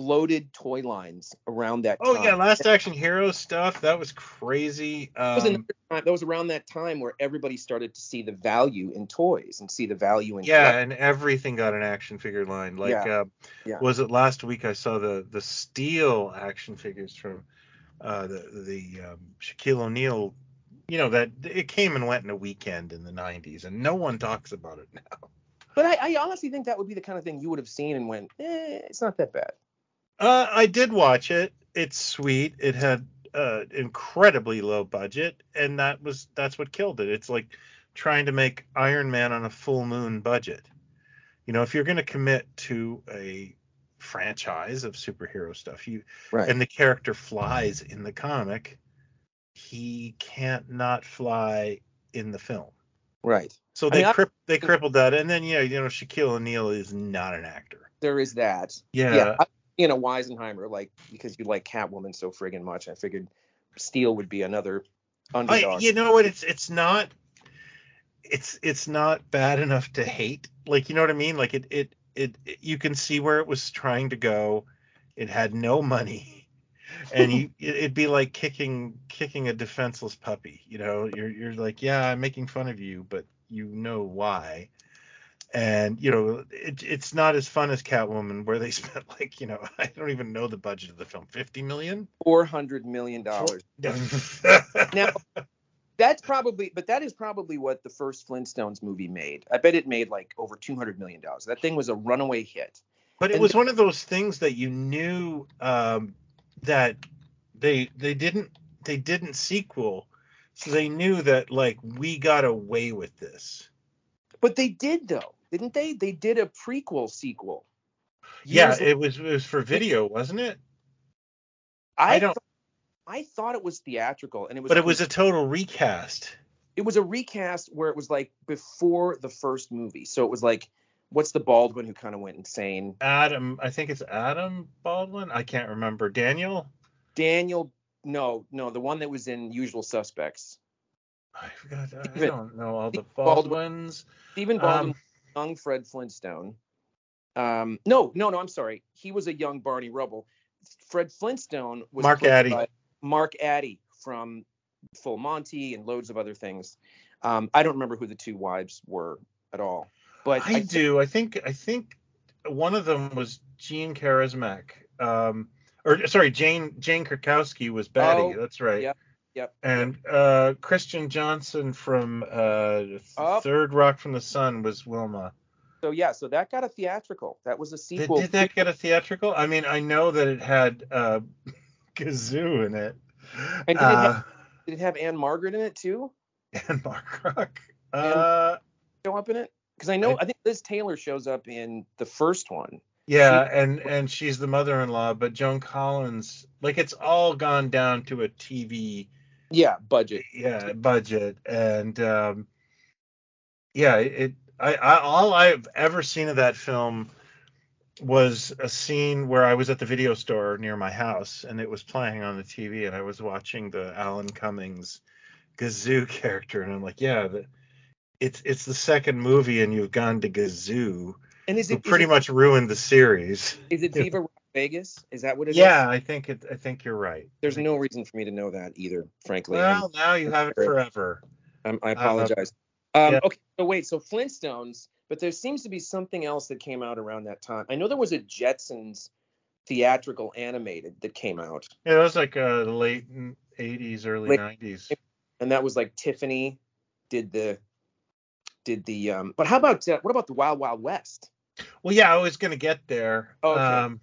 bloated toy lines around that Oh time. yeah, Last Action Hero stuff that was crazy. That was, Um, time, that was around that time where everybody started to see the value in toys and see the value in yeah, and everything got an action figure line. Like, Yeah, uh, yeah. was it last week I saw the the steel action figures from uh, the the um, Shaquille O'Neal. You know that it came and went in a weekend in the '90s, and no one talks about it now. But I, I honestly think that would be the kind of thing you would have seen and went, eh, it's not that bad. Uh, I did watch it. It's sweet. It had uh, incredibly low budget, and that was that's what killed it. It's like trying to make Iron Man on a full moon budget. You know, if you're going to commit to a franchise of superhero stuff, you Right. and the character flies in the comic, he can't not fly in the film. right. So I they mean, I- crip- they crippled that, and then yeah, you know, Shaquille O'Neal is not an actor. There is that. Yeah, Yeah. I, you know, Weisenheimer, like because you like Catwoman so friggin' much, I figured Steel would be another I, underdog. you know what? It's it's not it's it's not bad enough to hate. Like you know what I mean? Like it it it, it you can see where it was trying to go. It had no money, and you it, it'd be like kicking kicking a defenseless puppy. You know, you're you're like, yeah, I'm making fun of you, but you know why. And you know, it, it's not as fun as Catwoman, where they spent like, you know, I don't even know the budget of the film, fifty million. Four hundred million dollars. Now, that's probably, but that is probably what the first Flintstones movie made. I bet it made like over two hundred million dollars. That thing was a runaway hit. But it And was the- one of those things that you knew um, that they they didn't they didn't sequel, so they knew that like we got away with this. But they did though, didn't they? They did a prequel sequel. Yeah, it was it was for video, wasn't it? I, I don't- thought- I thought it was theatrical, and it was. But it was a total recast. it was a recast where it was like before the first movie. So it was like, what's the Baldwin who kind of went insane? Adam, I think it's Adam Baldwin. I can't remember. Daniel. Daniel no, no, the one that was in Usual Suspects. I forgot. I don't know all the Baldwin. Baldwins. Stephen Baldwin, Um, young Fred Flintstone. Um, no, no, no. I'm sorry. He was a young Barney Rubble. Fred Flintstone was Mark Addy. Mark Addy from Full Monty and loads of other things. Um, I don't remember who the two wives were at all, but I do. I think. I think one of them was Jean Charismac. Um, or sorry, Jane Jane Krakowski was Batty. Oh, That's right. yep, yep. And uh, Kristen Johnston from uh, Oh. Third Rock from the Sun was Wilma. So yeah, so that got a theatrical. That was a Did, sequel. did that get a theatrical? I mean, I know that it had uh, Gazoo in it. And did it uh, have- Did it have Ann-Margret in it too? Ann-Margrock. Uh, Show up in it? Because I know I- I think Liz Taylor shows up in the first one. yeah, and and she's the mother-in-law, but Joan Collins, like it's all gone down to a TV Yeah, budget. yeah budget and um yeah it I, I all i've ever seen of that film was a scene where i was at the video store near my house and it was playing on the tv and i was watching the alan cummings gazoo character and i'm like yeah the, it's it's the second movie and you've gone to gazoo And is it pretty much ruined the series is it Viva Rock Vegas? Is that what it is? yeah i think it i think you're right There's no reason for me to know that either, frankly. well now you have it forever I'm, I apologize. Um, Uh, yeah. Okay, so wait, so Flintstones, but there seems to be something else that came out around that time. I know there was a Jetsons theatrical animated that came out, yeah it was like uh the late 80s early Late- 90s and that was like Tiffany did the did the um. But how about uh, what about the Wild Wild West? Well, yeah, I was gonna get there. Oh, Okay. Um,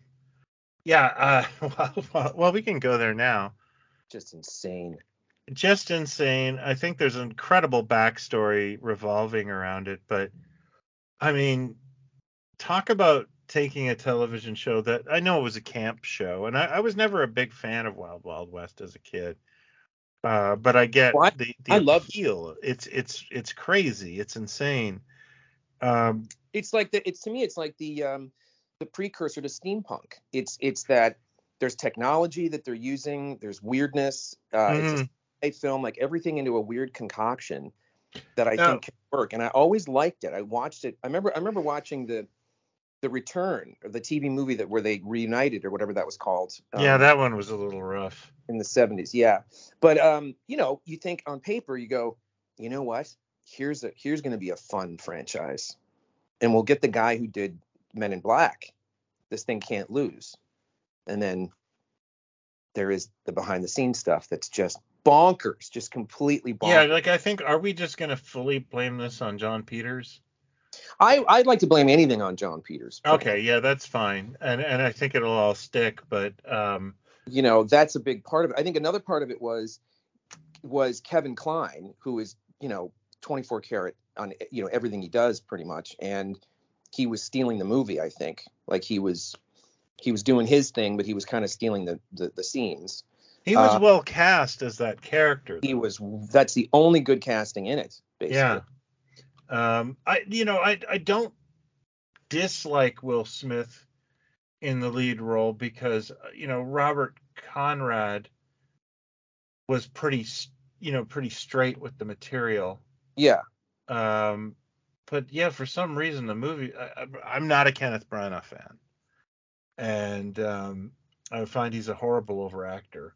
yeah. Uh, well, well, we can go there now. Just insane. Just insane. I think there's an incredible backstory revolving around it, but I mean, talk about taking a television show that I know it was a camp show, and I, I was never a big fan of Wild Wild West as a kid. Uh, but I get Well, I- the, the I love- appeal. It's it's it's crazy. It's insane. Um, It's like the it's to me it's like the um the precursor to steampunk. It's it's that there's technology that they're using. There's weirdness. Uh, It's a mhm. a film like everything into a weird concoction that I Now- think can work. And I always liked it. I watched it. I remember I remember watching the the return or the TV movie that where they reunited or whatever that was called. yeah, um, that one was a little rough. in the 70s. Yeah. But um, you know, you think on paper, you go, you know what? Here's a here's going to be a fun franchise, and we'll get the guy who did Men in Black. This thing can't lose. And then there is the behind the scenes stuff that's just bonkers, just completely bonkers. Yeah, like I think are we just gonna fully blame this on Jon Peters? I I'd like to blame anything on Jon Peters. Okay, yeah, that's fine, and and I think it'll all stick. But um, you know that's a big part of it. I think another part of it was was Kevin Kline, who is you know 24 karat on you know everything he does pretty much, and he was stealing the movie. I think like he was he was doing his thing, but he was kind of stealing the the, the scenes. he was Uh, well cast as that character. He was that's the only good casting in it. Basically. Yeah. Um, I you know I I don't dislike Will Smith in the lead role because uh, you know Robert Conrad was pretty s- you know pretty straight with the material. Yeah. Um, but yeah, for some reason the movie I, I'm not a Kenneth Branagh fan, and um, I find he's a horrible overactor.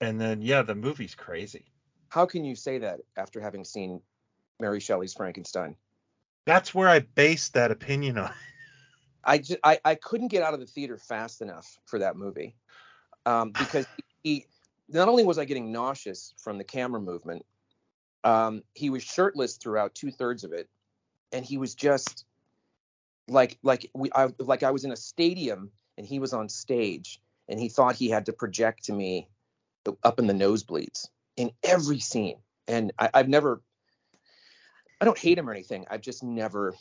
And then yeah, the movie's crazy. How can you say that after having seen Mary Shelley's Frankenstein? That's where I based that opinion on. I just I, I couldn't get out of the theater fast enough for that movie um, because he not only was I getting nauseous from the camera movement, um, he was shirtless throughout two thirds of it, and he was just like like we I, like I was in a stadium and he was on stage and he thought he had to project to me up in the nosebleeds in every scene, and I, I've never I don't hate him or anything. I've just never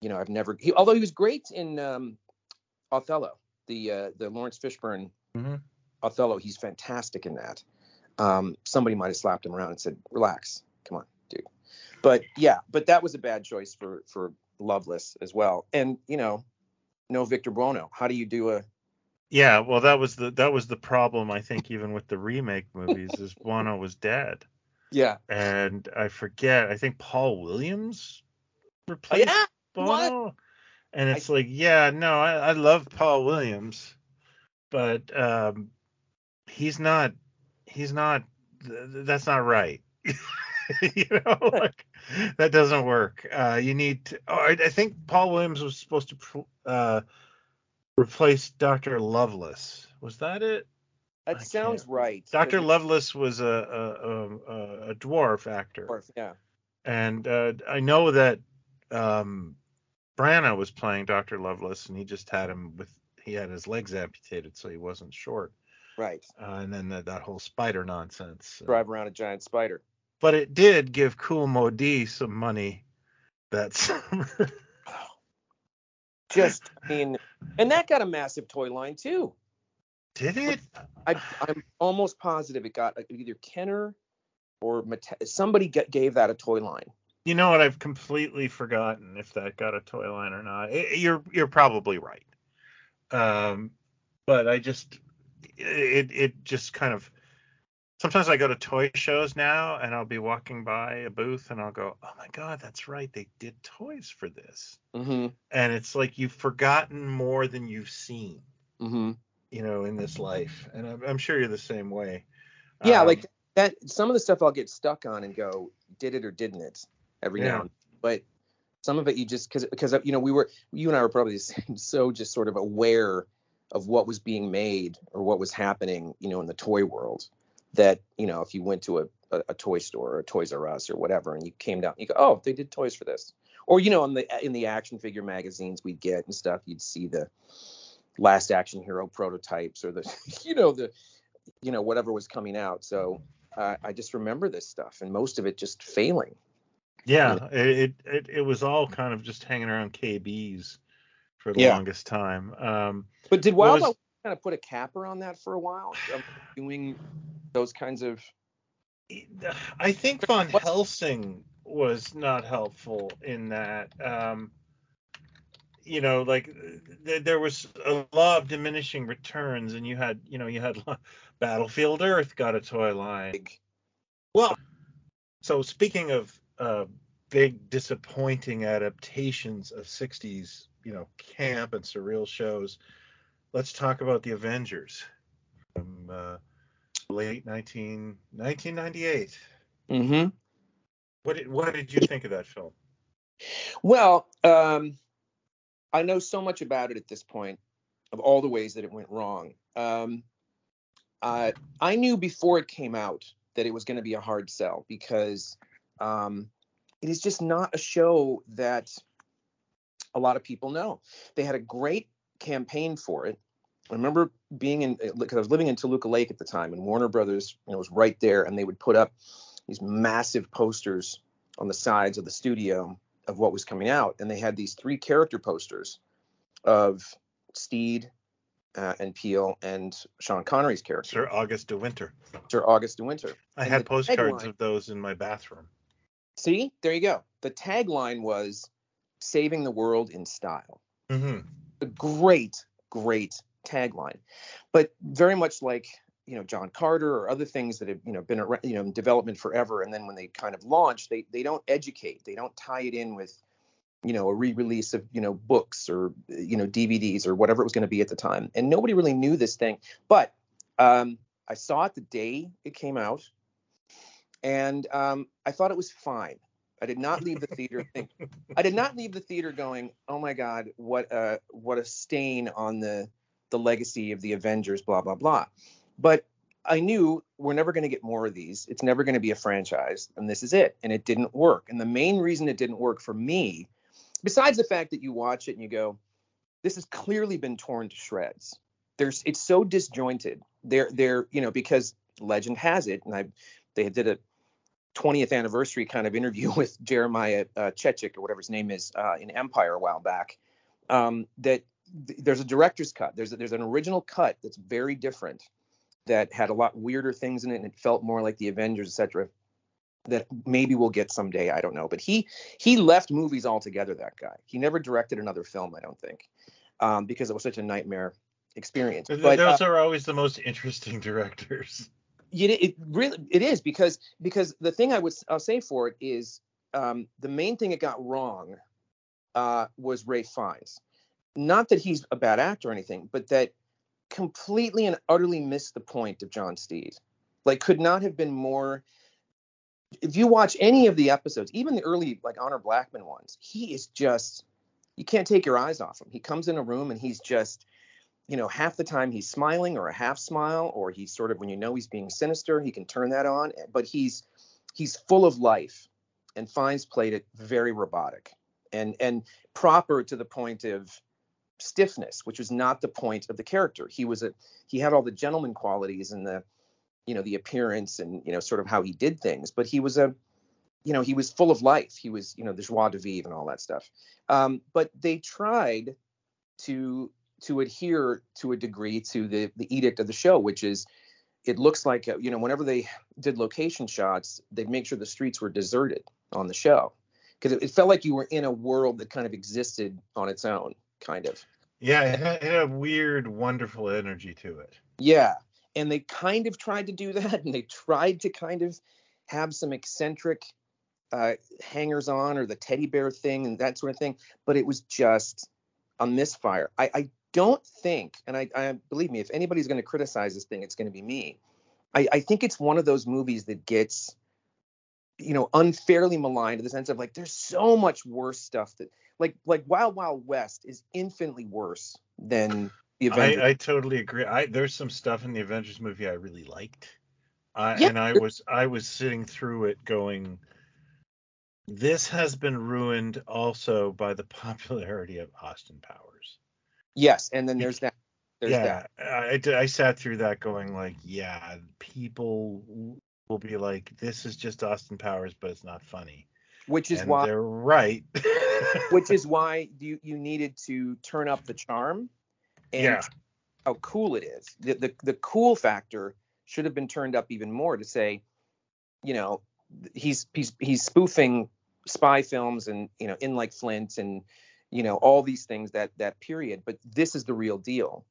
you know, I've never. He, although he was great in um, Othello, the uh, the Laurence Fishburne Mhm. Othello, he's fantastic in that. Um, somebody might have slapped him around and said, "Relax, come on, dude." But yeah, but that was a bad choice for for Loveless as well. And you know, no Victor Buono. How do you do a Yeah, well, that was the that was the problem. I think even with the remake movies, is Buono was dead, Yeah. and I forget. I think Paul Williams Oh, replaced yeah. Buono, and it's like, yeah, no, I, I love Paul Williams, but um, he's not. He's not. th- th- That's not right. you know, like that doesn't work. Uh, you need. To, oh, I, I think Paul Williams was supposed to uh, replace Doctor Loveless. Was that it? That I sounds can't- right. Doctor Loveless was a a, a, a dwarf actor, Dwarf, Yeah. and uh, I know that um, Branagh was playing Doctor Loveless, and he just had him with he had his legs amputated, so he wasn't short. Right. Uh, and then that, that whole spider nonsense. Drive around a giant spider. But it did give Cool Modi some money that summer. Just, I mean, and that got a massive toy line too. did it? I, I'm almost positive it got either Kenner or Mate- somebody get, gave that a toy line. You know what? I've completely forgotten if that got a toy line or not. I- you're you're probably right. Um, but I just it it just kind of sometimes I go to toy shows now and I'll be walking by a booth and I'll go, oh my god, that's right, they did toys for this. Mm-hmm. And it's like you've forgotten more than you've seen, Mm-hmm. you know, in this life. And I'm, I'm sure you're the same way. Yeah, Um, like that. Some of the stuff I'll get stuck on and go, did it or didn't it? Every Yeah. now and then. But some of it you just because because you know we were you and I were probably the same, so just sort of aware of what was being made or what was happening, you know, in the toy world. That you know, if you went to a, a, a toy store or a Toys R Us or whatever, and you came down, you go, oh, they did toys for this. Or you know, in the in the action figure magazines we'd get and stuff, you'd see the last action hero prototypes or the you know the you know whatever was coming out. So uh, I just remember this stuff, and most of it just failing. Yeah, it, it it was all kind of just hanging around KBs for the Yeah. longest time. Um, But did What Wild was- kind of put a capper on that for a while, doing those kinds of? I think Van Helsing was not helpful in that. Um, you know, like th- there was a law of diminishing returns, and you had, you know, you had Battlefield Earth got a toy line. Well, so speaking of uh, big disappointing adaptations of 60s, you know, camp and surreal shows, let's talk about the Avengers from uh, late 19, 1998. mm-hmm. What did, what did you think of that film? Well, um, I know so much about it at this point, of all the ways that it went wrong. Um, uh, I knew before it came out that it was going to be a hard sell because um, it is just not a show that a lot of people know. They had a great campaign for it. I remember being in because I was living in Toluca Lake at the time, and Warner Brothers you know, was right there, and they would put up these massive posters on the sides of the studio of what was coming out, and they had these three character posters of Steed uh, and Peel and Sean Connery's character, Sir August de Winter. Sir August de Winter. I And had postcards tagline- of those in my bathroom. See, there you go. The tagline was "Saving the World in Style." hmm a great, great tagline, but very much like you know John Carter or other things that have you know been you know in development forever, and then when they kind of launch, they they don't educate, they don't tie it in with you know a re-release of you know books or you know DVDs or whatever it was going to be at the time, and nobody really knew this thing. But um, I saw it the day it came out, and um, I thought it was fine. I did not leave the theater I did not leave the theater going, "Oh my God, what a what a stain on the the legacy of the Avengers." Blah blah blah. But I knew we're never going to get more of these. It's never going to be a franchise, and this is it. And it didn't work. And the main reason it didn't work for me, besides the fact that you watch it and you go, "This has clearly been torn to shreds." There's it's so disjointed. They're they're you know because legend has it, and I they did a 20th anniversary kind of interview with Jeremiah uh, Chechik or whatever his name is uh, in Empire a while back. Um, that th- there's a director's cut. There's a, there's an original cut that's very different that had a lot weirder things in it and it felt more like the Avengers, etc. That maybe we'll get someday. I don't know. But he he left movies altogether. That guy. He never directed another film. I don't think um, because it was such a nightmare. experience. But Those uh, are always the most interesting directors. you, it really it is because because the thing I would I'll say for it is um, the main thing it got wrong uh, was Ralph Fiennes. Not that he's a bad actor or anything, but that completely and utterly missed the point of John Steed. Like, could not have been more. If you watch any of the episodes, even the early like Honor Blackman ones, he is just you can't take your eyes off him. He comes in a room and he's just, you know, half the time he's smiling or a half smile, or he's sort of when you know he's being sinister, he can turn that on. But he's he's full of life, and Fiennes played it very robotic and and proper to the point of stiffness, which was not the point of the character. He was a he had all the gentleman qualities and the you know the appearance and you know sort of how he did things, but he was a you know he was full of life. He was you know the joie de vivre and all that stuff. Um, but they tried to to adhere to a degree to the the edict of the show, which is it looks like uh, you know whenever they did location shots, they'd make sure the streets were deserted on the show because it, it felt like you were in a world that kind of existed on its own, kind of. Yeah, it had, it had a weird, wonderful energy to it. Yeah, and they kind of tried to do that, and they tried to kind of have some eccentric uh, hangers on or the teddy bear thing and that sort of thing, but it was just a misfire. I, I don't think, and I, I believe me, if anybody's going to criticize this thing, it's going to be me. I, I think it's one of those movies that gets, you know, unfairly maligned in the sense of like there's so much worse stuff that like like Wild Wild West is infinitely worse than the Avengers. I, I totally agree. I there's some stuff in the Avengers movie I really liked, uh, Yeah. and I was I was sitting through it going, this has been ruined also by the popularity of Austin Powers. yes, and then there's that. There's yeah, that. I, I sat through that going like, yeah, people will be like, this is just Austin Powers, but it's not funny. Which is and why they're right. which is why you you needed to turn up the charm and yeah, how cool it is. The, the the cool factor should have been turned up even more to say, you know, he's he's he's spoofing spy films and you know in like Flint and you know all these things that that period, but this is the real deal.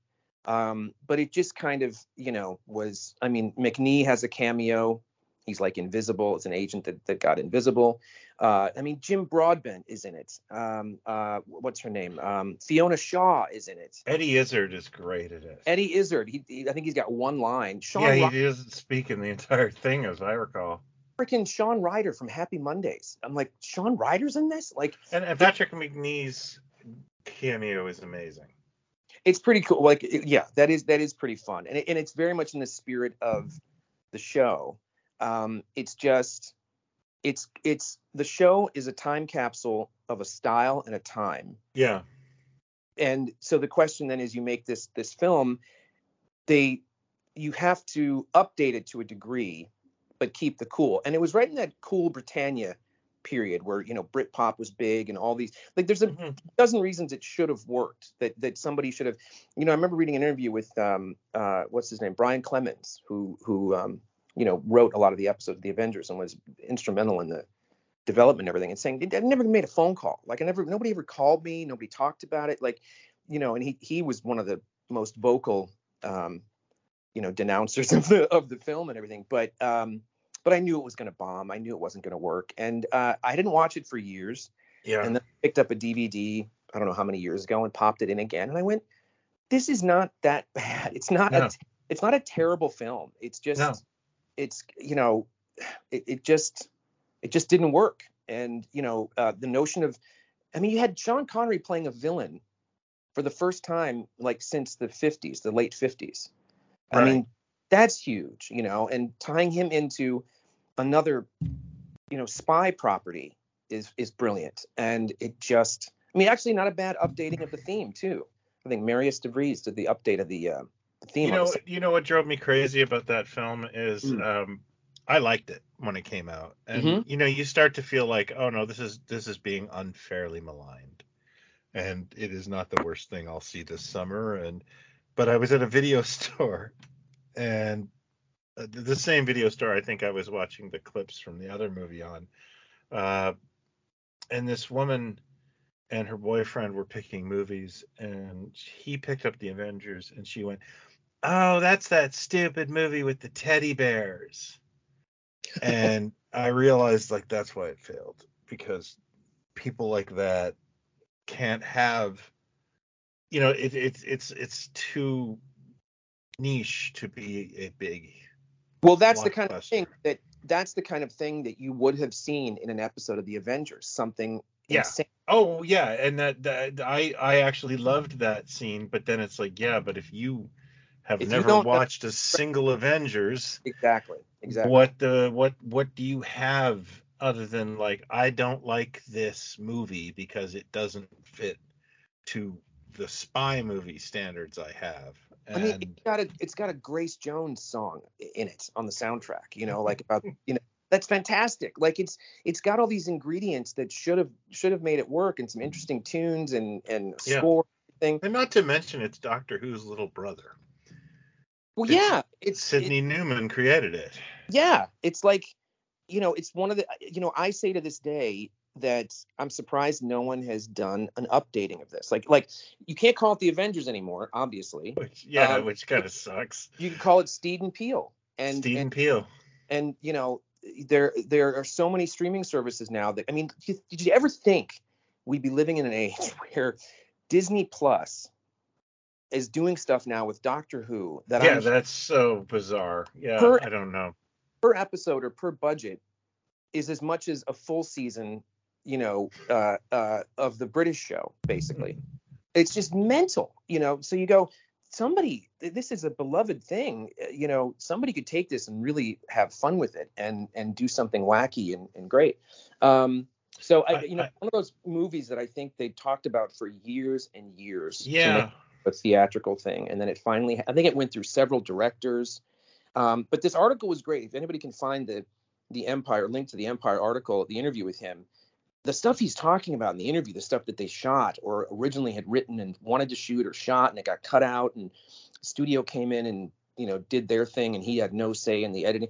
Um, but it just kind of you know was I mean Macnee has a cameo. He's like invisible. It's an agent that, that got invisible. Uh, I mean, Jim Broadbent is in it. Um, uh, what's her name? Um, Fiona Shaw is in it. Eddie Izzard is great at it. Eddie Izzard. He, he- I think he's got one line. Sean yeah, Ry- he doesn't speak in the entire thing, as I recall. freaking Shaun Ryder from Happy Mondays. I'm like, Shaun Ryder's in this? Like, And, and Patrick Macnee's cameo is amazing. it's pretty cool. Like, yeah, that is that is pretty fun, and it, and it's very much in the spirit of the show. Um, it's just, it's it's the show is a time capsule of a style and a time. Yeah. and so the question then is you make this this film they you have to update it to a degree but keep the cool and it was right in that cool britannia period where you know britpop was big and all these like there's a Mhm. dozen reasons it should have worked that that somebody should have you know i remember reading an interview with um uh what's his name brian clemens who who um you know wrote a lot of the episodes of the avengers and was instrumental in the development and everything and saying i never made a phone call. Like i never nobody ever called me nobody talked about it. Like you know and he he was one of the most vocal um you know denouncers of the of the film and everything but um but i knew it was going to bomb. I knew it wasn't going to work. And uh i didn't watch it for years. Yeah. and then I picked up a dvd i don't know how many years ago and popped it in again and i went this is not that bad. It's not No. a it's not a terrible film. It's just No. It's you know it, it just it just didn't work. And you know uh, the notion of i mean you had sean connery playing a villain for the first time like since the 50s the late 50s i mean that's huge you know and tying him into another you know spy property is is brilliant. And it just i mean actually not a bad updating of the theme too. I think marius devries did the update of the uh the theme you know, you know what drove me crazy about that film is Mm. um, I liked it when it came out, and Mhm. you know, you start to feel like, oh no, this is this is being unfairly maligned, and it is not the worst thing I'll see this summer. And but I was at a video store, and uh, the the same video store I think I was watching the clips from the other movie on, uh, and this woman and her boyfriend were picking movies, and he picked up the Avengers, and she went, "Oh, that's that stupid movie with the teddy bears." and I realized like that's why it failed because people like that can't have you know it, it's it's it's too niche to be a big Well, that's the kind of thing that that's the kind of thing that you would have seen in an episode of the Avengers. Something Yeah. insane. oh yeah and that, that i i actually loved that scene but then it's like yeah but if you have If never know- watched a single avengers Exactly. Exactly. what the what what do you have other than like i don't like this movie because it doesn't fit to the spy movie standards i have I mean, it's got a it's got a Grace Jones song in it on the soundtrack. You know, like about you know that's fantastic. Like it's it's got all these ingredients that should have should have made it work and some interesting tunes and and Yeah. score thing. and not to mention it's doctor who's little brother Well, It's- yeah, it's sydney newman created it yeah, it's like you know it's one of the you know I say to this day that I'm surprised no one has done an updating of this. Like like you can't call it the Avengers anymore, obviously. which yeah Um, which kind of sucks You can call it Steed and Peel. And Steven and Peel. and you know there there are so many streaming services now that I mean, did, did you ever think we'd be living in an age where Disney Plus is doing stuff now with Doctor Who that yeah, I'm that's so bizarre. Yeah, Per- I don't know. per episode or per budget is as much as a full season, you know, uh, uh, of the British show, basically. It's just mental, you know. So you go, somebody, this is a beloved thing, uh, you know. Somebody could take this and really have fun with it and and do something wacky and, and great. Um, so I, I- you know, I- one of those movies that I think they talked about for years and years. Yeah, a theatrical thing, and then it finally, I think it went through several directors. Um, but this article was great. If anybody can find the the Empire link to the Empire article, the interview with him, the stuff he's talking about in the interview, the stuff that they shot or originally had written and wanted to shoot or shot, and it got cut out, and studio came in and you know did their thing, and he had no say in the editing.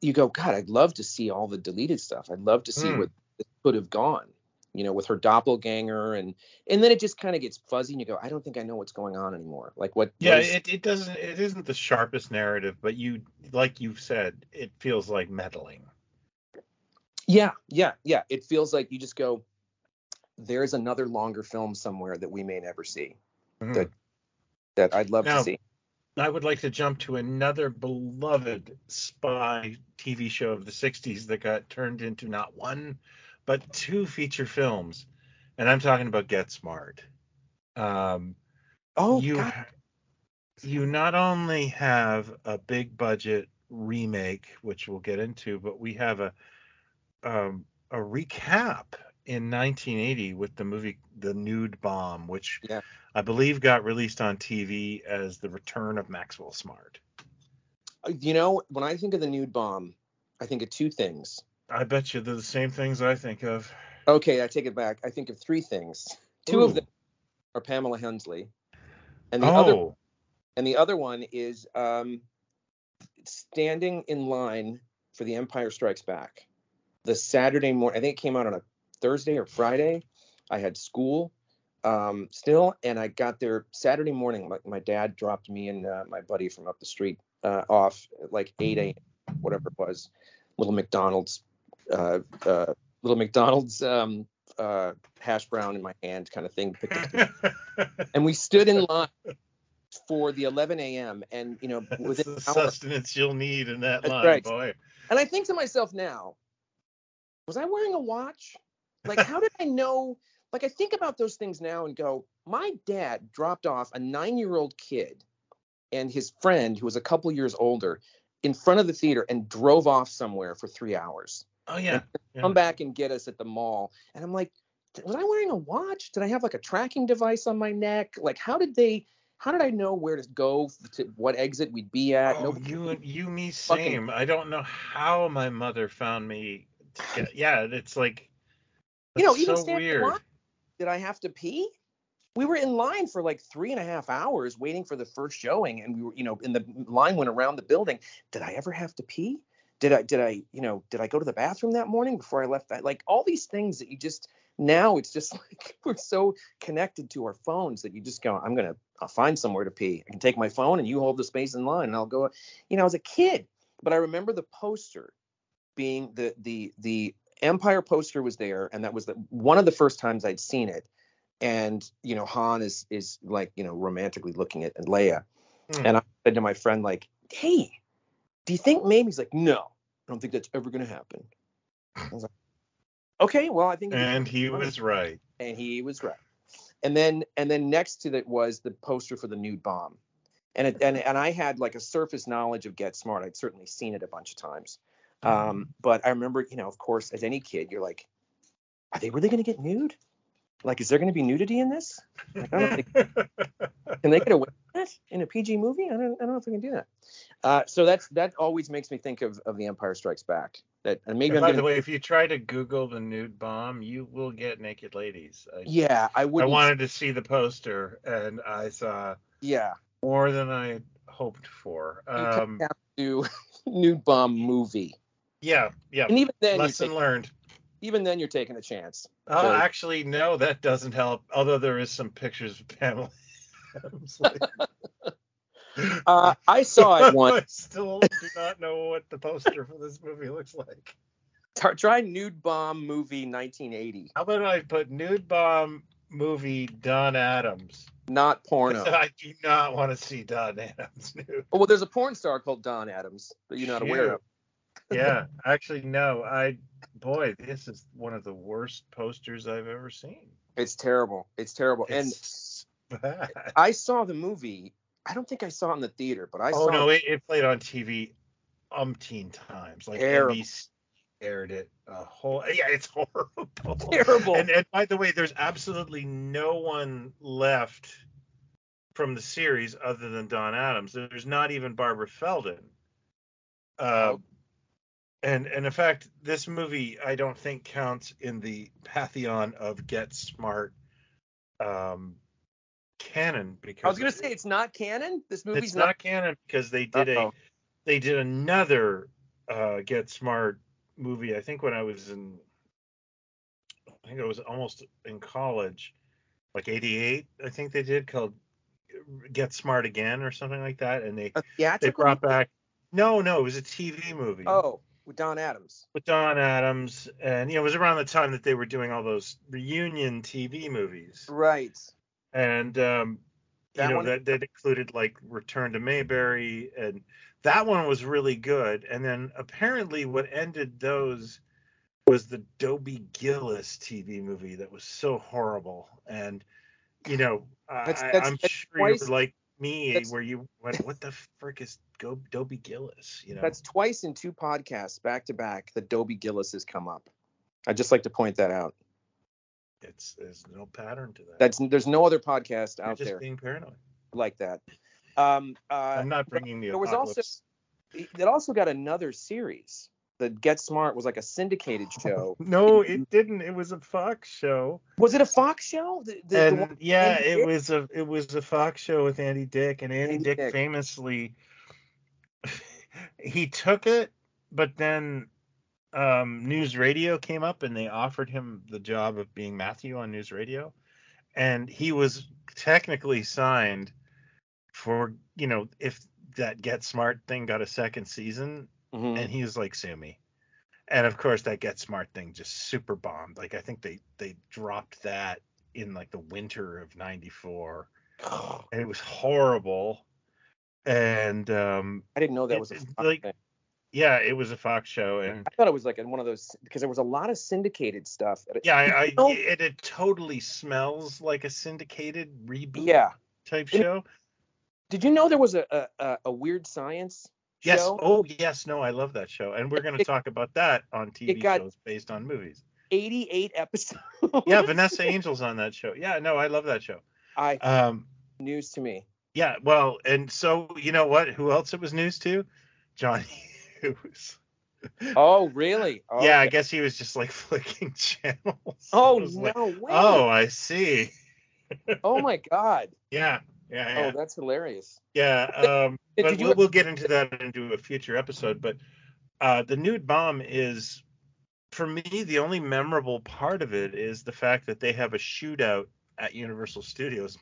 You go, God, I'd love to see all the deleted stuff. I'd love to see hmm. where this could have gone. You know, with her doppelganger, and and then it just kind of gets fuzzy, and you go, I don't think I know what's going on anymore. Like what? yeah. what is- It, it doesn't. It isn't the sharpest narrative, but you, like you've said, it feels like meddling. Yeah, yeah, yeah. It feels like you just go, there's another longer film somewhere that we may never see Mhm. That- that I'd love Now- to see. I would like to jump to another beloved spy TV show of the 60s that got turned into not one, but two feature films. And I'm talking about Get Smart. Um, Oh, you God. you not only have a big budget remake, which we'll get into, but we have a um, a recap in 1980 with the movie The Nude Bomb, which Yeah. I believe got released on TV as The Return of Maxwell Smart. Uh, You know, when I think of the nude bomb, I think of two things. I bet you they're the same things I think of. Okay, I take it back. I think of three things. Two of them are Pamela Hensley, and the other Oh, and the other one is um, standing in line for The Empire Strikes Back. The Saturday morning, I think it came out on a Thursday or Friday. I had school um, still, and I got there Saturday morning. My, my dad dropped me and uh, my buddy from up the street uh, off at like 8 a.m., whatever it was. Little McDonald's, uh, uh, little McDonald's um, uh, hash brown in my hand, kind of thing. And we stood in line for the 11 a.m. and you know within the hour, sustenance you'll need in that line, right. boy. and I think to myself now, was I wearing a watch? Like, how did I know? Like, I think about those things now and go, my dad dropped off a nine-year-old kid and his friend who was a couple years older in front of the theater and drove off somewhere for three hours. Oh yeah. yeah. Come back and get us at the mall, and I'm like, was I wearing a watch? Did I have like a tracking device on my neck? Like, how did they? How did I know where to go to what exit we'd be at? Oh, Nobody- you and you me fucking- same. I don't know how my mother found me. Yeah, it's like you know, even so standing in line, did I have to pee? We were in line for like three and a half hours waiting for the first showing, and we were, you know, and the line went around the building. Did I ever have to pee? did I did I you know did I go to the bathroom that morning before I left? That like all these things that you just now it's just like we're so connected to our phones that you just go I'm gonna I'll find somewhere to pee. I can take my phone and you hold the space in line and I'll go. You know, as a kid, but I remember the poster being the the the Empire poster was there, and that was the one of the first times I'd seen it. And you know, Han is is like you know romantically looking at, at Leia, Hmm. and I said to my friend like, "Hey, do you think maybe?" He's like, "No, I don't think that's ever gonna happen." I was like, "Okay, well, I think." And he funny." was right. and he was right. And then and then next to that was the poster for the nude bomb. And it, and and I had like a surface knowledge of Get Smart. I'd certainly seen it a bunch of times. Um, but I remember, you know, of course, as any kid, you're like, are they really going to get nude? Like, is there going to be nudity in this? Like, I don't think can they get away with that in a PG movie? I don't, I don't know if they can do that. Uh, so that's that always makes me think of of The Empire Strikes Back. That and maybe And by gonna, the way, if you try to Google the nude bomb, you will get naked ladies. I, yeah, I would. I wanted to see the poster, and I saw yeah. more than I hoped for. You Um, down to nude bomb movie. Yeah, yeah. And even then, Lesson taking, learned. even then, you're taking a chance. Oh, So- actually, no, that doesn't help. Although there is some pictures of Pamela Adams. Like, Uh, I saw it once. I still do not know what the poster for this movie looks like. Try, try nude bomb movie 1980, How about I put nude bomb movie Don Adams? not porno. I do not want to see Don Adams nude. Oh, well, there's a porn star called Don Adams that you're not aware of. Yeah, actually, no. I boy, this is one of the worst posters I've ever seen. It's terrible. It's terrible. It's bad. and I saw the movie. I don't think I saw it in the theater, but I oh saw no, it. it, it played on TV umpteen times. Like Terrible. NBC aired it a whole. Yeah, it's horrible. Terrible. And, and by the way, there's absolutely no one left from the series other than Don Adams. There's not even Barbara Feldon. Uh, Oh. And and in fact, this movie I don't think counts in the pantheon of Get Smart um, canon because I was gonna say it's not canon. This movie's it's not, canon because they did a Uh-oh. they did another uh, Get Smart movie. I think when I was in, I think I was almost in college, like '88. I think they did called Get Smart Again or something like that, and they a they brought back. No, no, it was a TV movie Oh, with Don Adams. with Don Adams, and you know it was around the time that they were doing all those reunion TV movies, Right. and um, you know one- that that included like Return to Mayberry, and that one was really good. And then apparently, what ended those was the Dobie Gillis TV movie that was so horrible. And you know, That's- I, that's- I'm sure twice- like me, that's- where you went, what the frick is Go, Dobie Gillis? You know, That's twice in two podcasts back to back that Dobie Gillis has come up. I'd just like to point that out. it's there's no pattern to that. That's there's no other podcast You're out just there being paranoid. like that. Um, uh, I'm not bringing the there was also- apocalypse. it also got another series. The Get Smart was like a syndicated show. No, it didn't. It was a Fox show. Was it a Fox show? The, the, the and one- yeah, Andy it Dick? was a it was a Fox show with Andy Dick, and Andy, Andy Dick, Dick. famously he took it, but then um, News Radio came up and they offered him the job of being Matthew on News Radio, and he was technically signed for you know if that Get Smart thing got a second season, Mhm. and he was like sue me and of course that get smart thing just super bombed like i think they they dropped that in like the winter of 94 and it was horrible and um I didn't know that It- was a Fox like- thing. yeah it was a fox show and I thought it was like in one of those because there was a lot of syndicated stuff. yeah i, I it, it totally smells like a syndicated reboot Yeah. type And- show Did you know there was a, a, a weird science yes show? oh yes no i love that show and we're going to talk about that on tv shows based on movies 88 episodes. yeah vanessa angel's on that show yeah no i love that show I um news to me. Yeah, well, and so you know what? Who else it was news to? Johnny Hughes. Oh, really? Oh, yeah, I guess he was just like flicking channels. Oh no like, way. oh, I see. Oh my God. Yeah, yeah, yeah. Oh, that's hilarious. yeah. Um, but we'll, we'll get into that into a future episode. But Uh, the nude bomb is, for me, the only memorable part of it is the fact that they have a shootout at Universal Studios.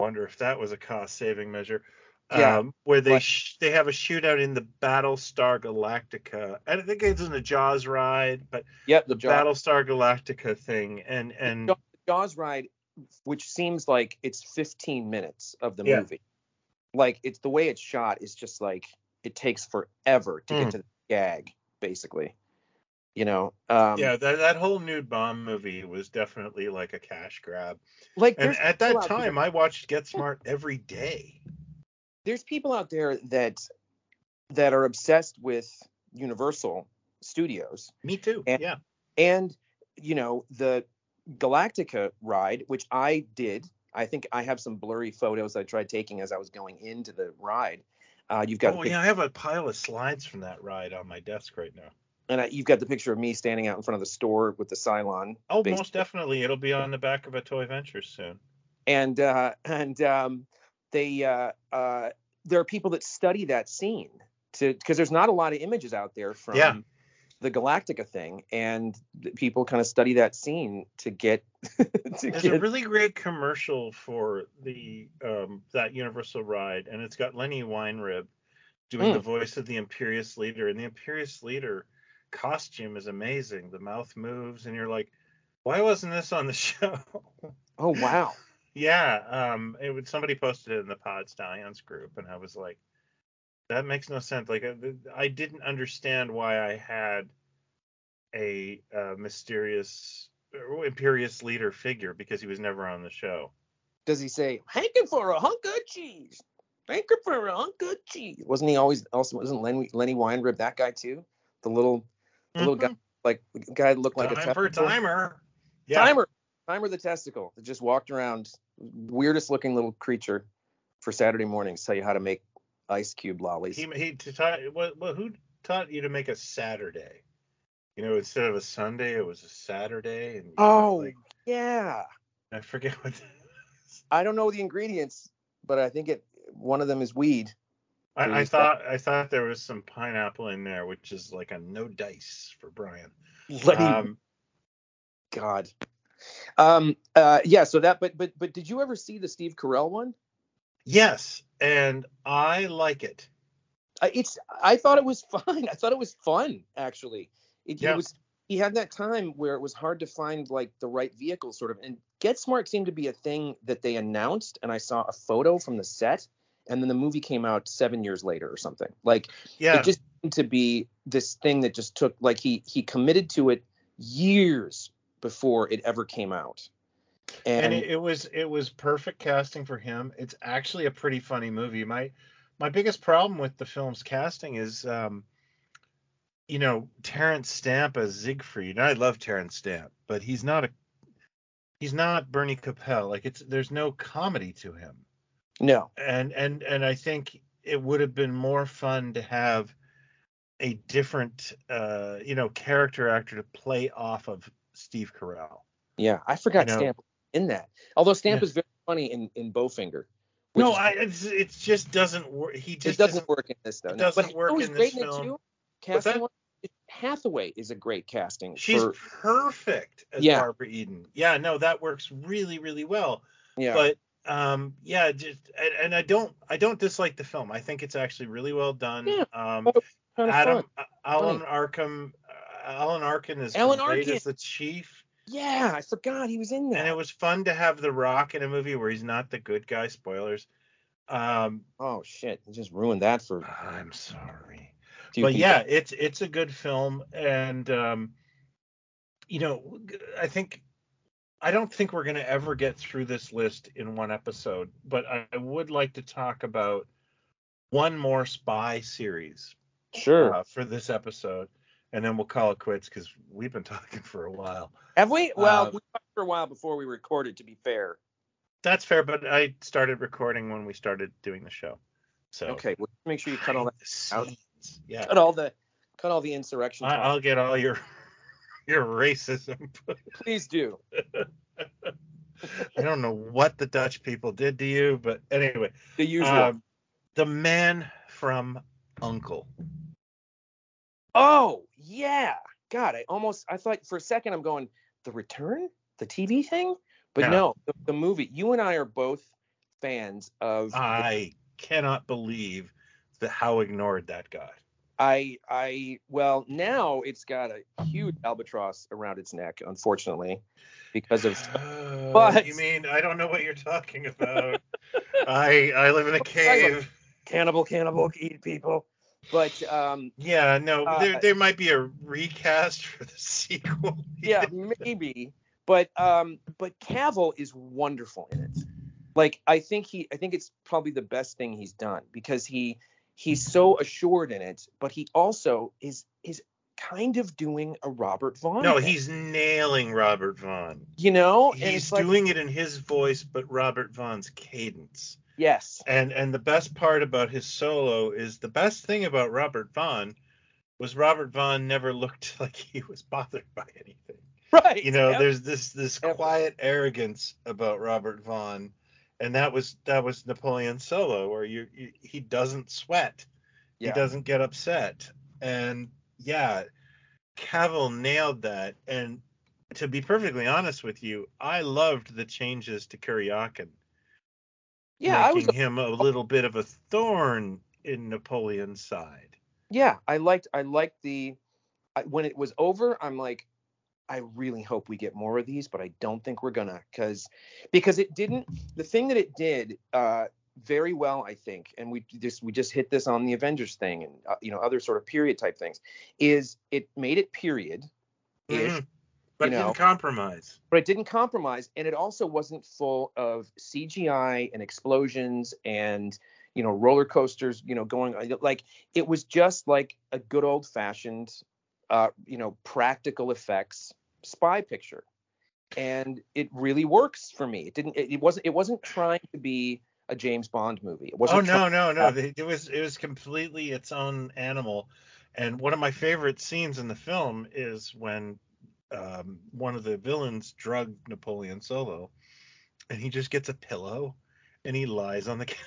Wonder if that was a cost-saving measure. Yeah. Um, where they sh- they have a shootout in the Battlestar Galactica. I think it's in the Jaws ride, but Yep, the the Jaws, Battlestar Galactica thing, and and the Jaws ride, which seems like it's 15 minutes of the Yeah. movie. Like it's the way it's shot is just like it takes forever to Mm. get to the gag, basically. You know, um, yeah, that that whole nude bomb movie was definitely like a cash grab. like And at that out there- time, I watched Get Smart every day. there's people out there that that are obsessed with Universal Studios Me too. And- yeah. and you know the Galactica ride, which I did. I think I have some blurry photos I tried taking as I was going into the ride. Uh, you've got Oh pic- yeah, I have a pile of slides from that ride on my desk right now. and I, you've got the picture of me standing out in front of the store with the Cylon. Oh, basically. most definitely, it'll be on the back of a Toy Ventures soon. and uh, and um, they uh, uh, there are people that study that scene to because there's not a lot of images out there from Yeah. The Galactica thing, and people kind of study that scene to get to There's get a really great commercial for the um, that Universal ride, and it's got Lenny Weinrib doing Mm. the voice of the Imperious Leader, and the Imperious Leader costume is amazing. The mouth moves, and you're like, why wasn't this on the show? oh wow yeah, um, it would somebody posted it in the Pod Stallions group, and I was like, that makes no sense. Like, I, I didn't understand why I had a uh, mysterious uh, Imperious Leader figure because he was never on the show. does he say hanking for a hunk of cheese hanking for a hunk of cheese wasn't he always also wasn't Lenny Lenny Weinrib that guy too the little the little guy like the guy looked like Time a for timer. Yeah. Timer, Timer the testicle that just walked around, weirdest looking little creature for Saturday mornings. Tell you how to make ice cube lollies. He he to taught what, what who taught you to make a Saturday? You know, instead of a Sunday, it was a Saturday. And Oh. like, yeah, I forget what. I don't know the ingredients, but I think it one of them is weed. I, I thought I thought there was some pineapple in there, which is like a no dice for Brian. Let Um, God. Um. Uh. Yeah. So that. But. But. But. Did you ever see the Steve Carell one? Yes, and I like it. Uh, it's. I thought it was fine. I thought it was fun actually. It, Yeah. He was. He had that time where it was hard to find like the right vehicle, sort of. And Get Smart seemed to be a thing that they announced, and I saw a photo from the set, and then the movie came out seven years later or something. Like Yeah, it just seemed to be this thing that just took like he he committed to it years before it ever came out. And, and it, it was it was perfect casting for him. It's actually a pretty funny movie. My my biggest problem with the film's casting is, um, you know, Terence Stamp as Siegfried. I love Terence Stamp, but he's not a he's not Bernie Kopell. Like it's there's no comedy to him. no, And and and I think it would have been more fun to have a different uh you know character actor to play off of Steve Carell. yeah, I forgot You know- Stamp in that. Although Stamp Yeah. is very funny in in Bowfinger. No, I it's, it just doesn't work. He it just doesn't isn't- work in this though. it doesn't but work in great this film. too. Casting Hathaway is a great casting. She's for, perfect as Yeah. Barbara Eden. Yeah, no, that works really, really well. yeah. But um, yeah, just and, and I don't, I don't dislike the film. I think it's actually really well done. Yeah. Um, of Adam, fun. Alan Arkin, Alan Arkin is Alan great Arkin. as the chief. Yeah, I forgot he was in that. And it was fun to have The Rock in a movie where he's not the good guy. Spoilers. Um, oh shit, he just ruined that for. I'm sorry. but people. yeah, it's it's a good film, and um, you know, I think I don't think we're gonna ever get through this list in one episode, but I, I would like to talk about one more spy series sure. uh, for this episode, and then we'll call it quits because we've been talking for a while. Have we? Well, uh, we talked for a while before we recorded. To be fair. That's fair, but I started recording when we started doing the show. So Okay. Well, make sure you cut all that. scenes. Yeah, Cut all the. Cut all the insurrection. I, I'll get all your your racism. Please do. I don't know what the Dutch people did to you, but anyway, The usual. um, the man from Uncle. Oh yeah, God, I almost I thought for a second I'm going the return, the TV thing, but Yeah. no, the, the movie. You and I are both fans of. I cannot believe that how ignored that got. I I well now it's got a huge albatross around its neck, unfortunately, because of Uh, But- you mean I don't know what you're talking about? I I live in a cave. cannibal, cannibal, eat people. But um, Yeah, no, Uh, there there might be a recast for the sequel. yeah, maybe. But um, but Cavill is wonderful in it. Like I think he, I think it's probably the best thing he's done because he he's so assured in it, but he also is is kind of doing a Robert Vaughn. No, thing, he's nailing Robert Vaughn. you know, He's it's like doing it in his voice, but Robert Vaughn's cadence. Yes, And and the best part about his solo is the best thing about Robert Vaughn was Robert Vaughn never looked like he was bothered by anything. right. You know, Yep. there's this this Yep. quiet arrogance about Robert Vaughn, and that was that was Napoleon Solo, where you, you he doesn't sweat, Yeah. he doesn't get upset, and yeah, Cavill nailed that. And to be perfectly honest with you, I loved the changes to Kuryakin, yeah, I was making him a little bit of a thorn in Napoleon's side. yeah i liked i liked the I, when it was over i'm like i really hope we get more of these but i don't think we're gonna because because it didn't the thing that it did uh very well i think and we just we just hit this on the avengers thing and uh, you know other sort of period type things is it made it period ish Mhm. But you know. didn't compromise. but it didn't compromise and it also wasn't full of cgi and explosions and you know roller coasters you know going like it was just like a good old fashioned uh you know practical effects spy picture and it really works for me it didn't it, it wasn't it wasn't trying to be a james bond movie it Oh wasn't no, no, no! uh, It was it was completely its own animal, and one of my favorite scenes in the film is when um, one of the villains drugged Napoleon Solo, and he just gets a pillow and he lies on the couch.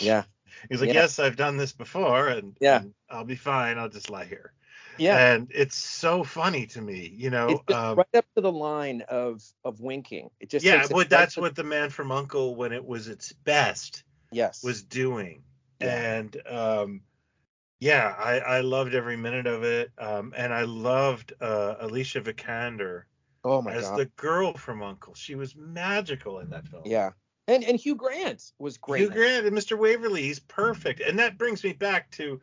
yeah He's like, Yeah. "Yes, I've done this before, and, Yeah. and I'll be fine. I'll just lie here." yeah And it's so funny to me, you know. it's um, right up to the line of of winking it just yeah, well, that's what the Man from Uncle, when it was its best, yes was doing. Yeah. And um yeah, I, I loved every minute of it. Um and I loved uh Alicia Vikander oh my as god the girl from Uncle. She was magical in that film. Yeah. And and Hugh Grant was great. Hugh. Grant and Mr. Waverly, he's perfect. And that brings me back to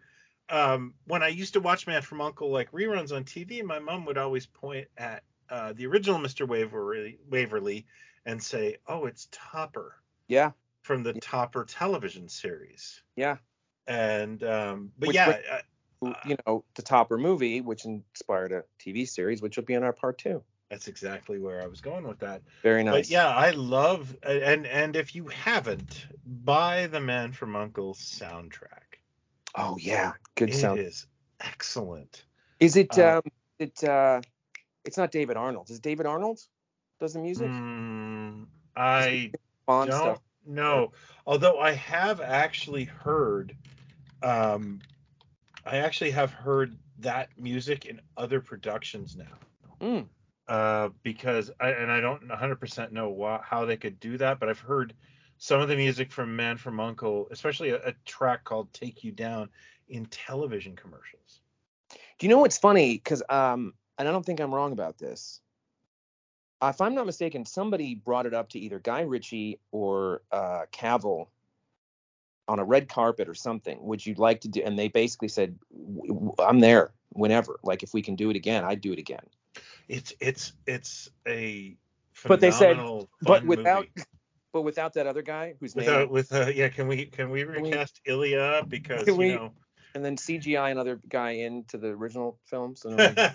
um when I used to watch Man from Uncle like reruns on TV, my mom would always point at uh the original Mr. Waverly Waverly and say, "Oh, it's Topper." Yeah. from the Yeah. Topper television series. Yeah. And um, but Which- yeah, which- I- You know, the Topper movie, which inspired a TV series, which will be in our part two. that's exactly where I was going with that. Very nice. But yeah, I love and and if you haven't, buy the Man from Uncle soundtrack. Oh yeah. Good It sound. is excellent. Is it uh, um it uh it's not David Arnold. Is it David Arnold does the music? Mm, I don't stuff. know. Although I have actually heard um I actually have heard that music in other productions now. Mm. uh, because I and I don't 100% know why, how they could do that, but I've heard some of the music from Man from Uncle, especially a, a track called "Take You Down" in television commercials. Do you know what's funny? Because um, and I don't think I'm wrong about this. If I'm not mistaken, somebody brought it up to either Guy Ritchie or uh, Cavill on a red carpet or something. Would you like to do? And they basically said, "W- w- "I'm there whenever. Like if we can do it again, I'd do it again." It's it's it's a But they said- but without movie. But without that other guy who's without name, with uh, yeah can we can we we- recast Ilya because you we- know and then CGI another guy into the original film. So yeah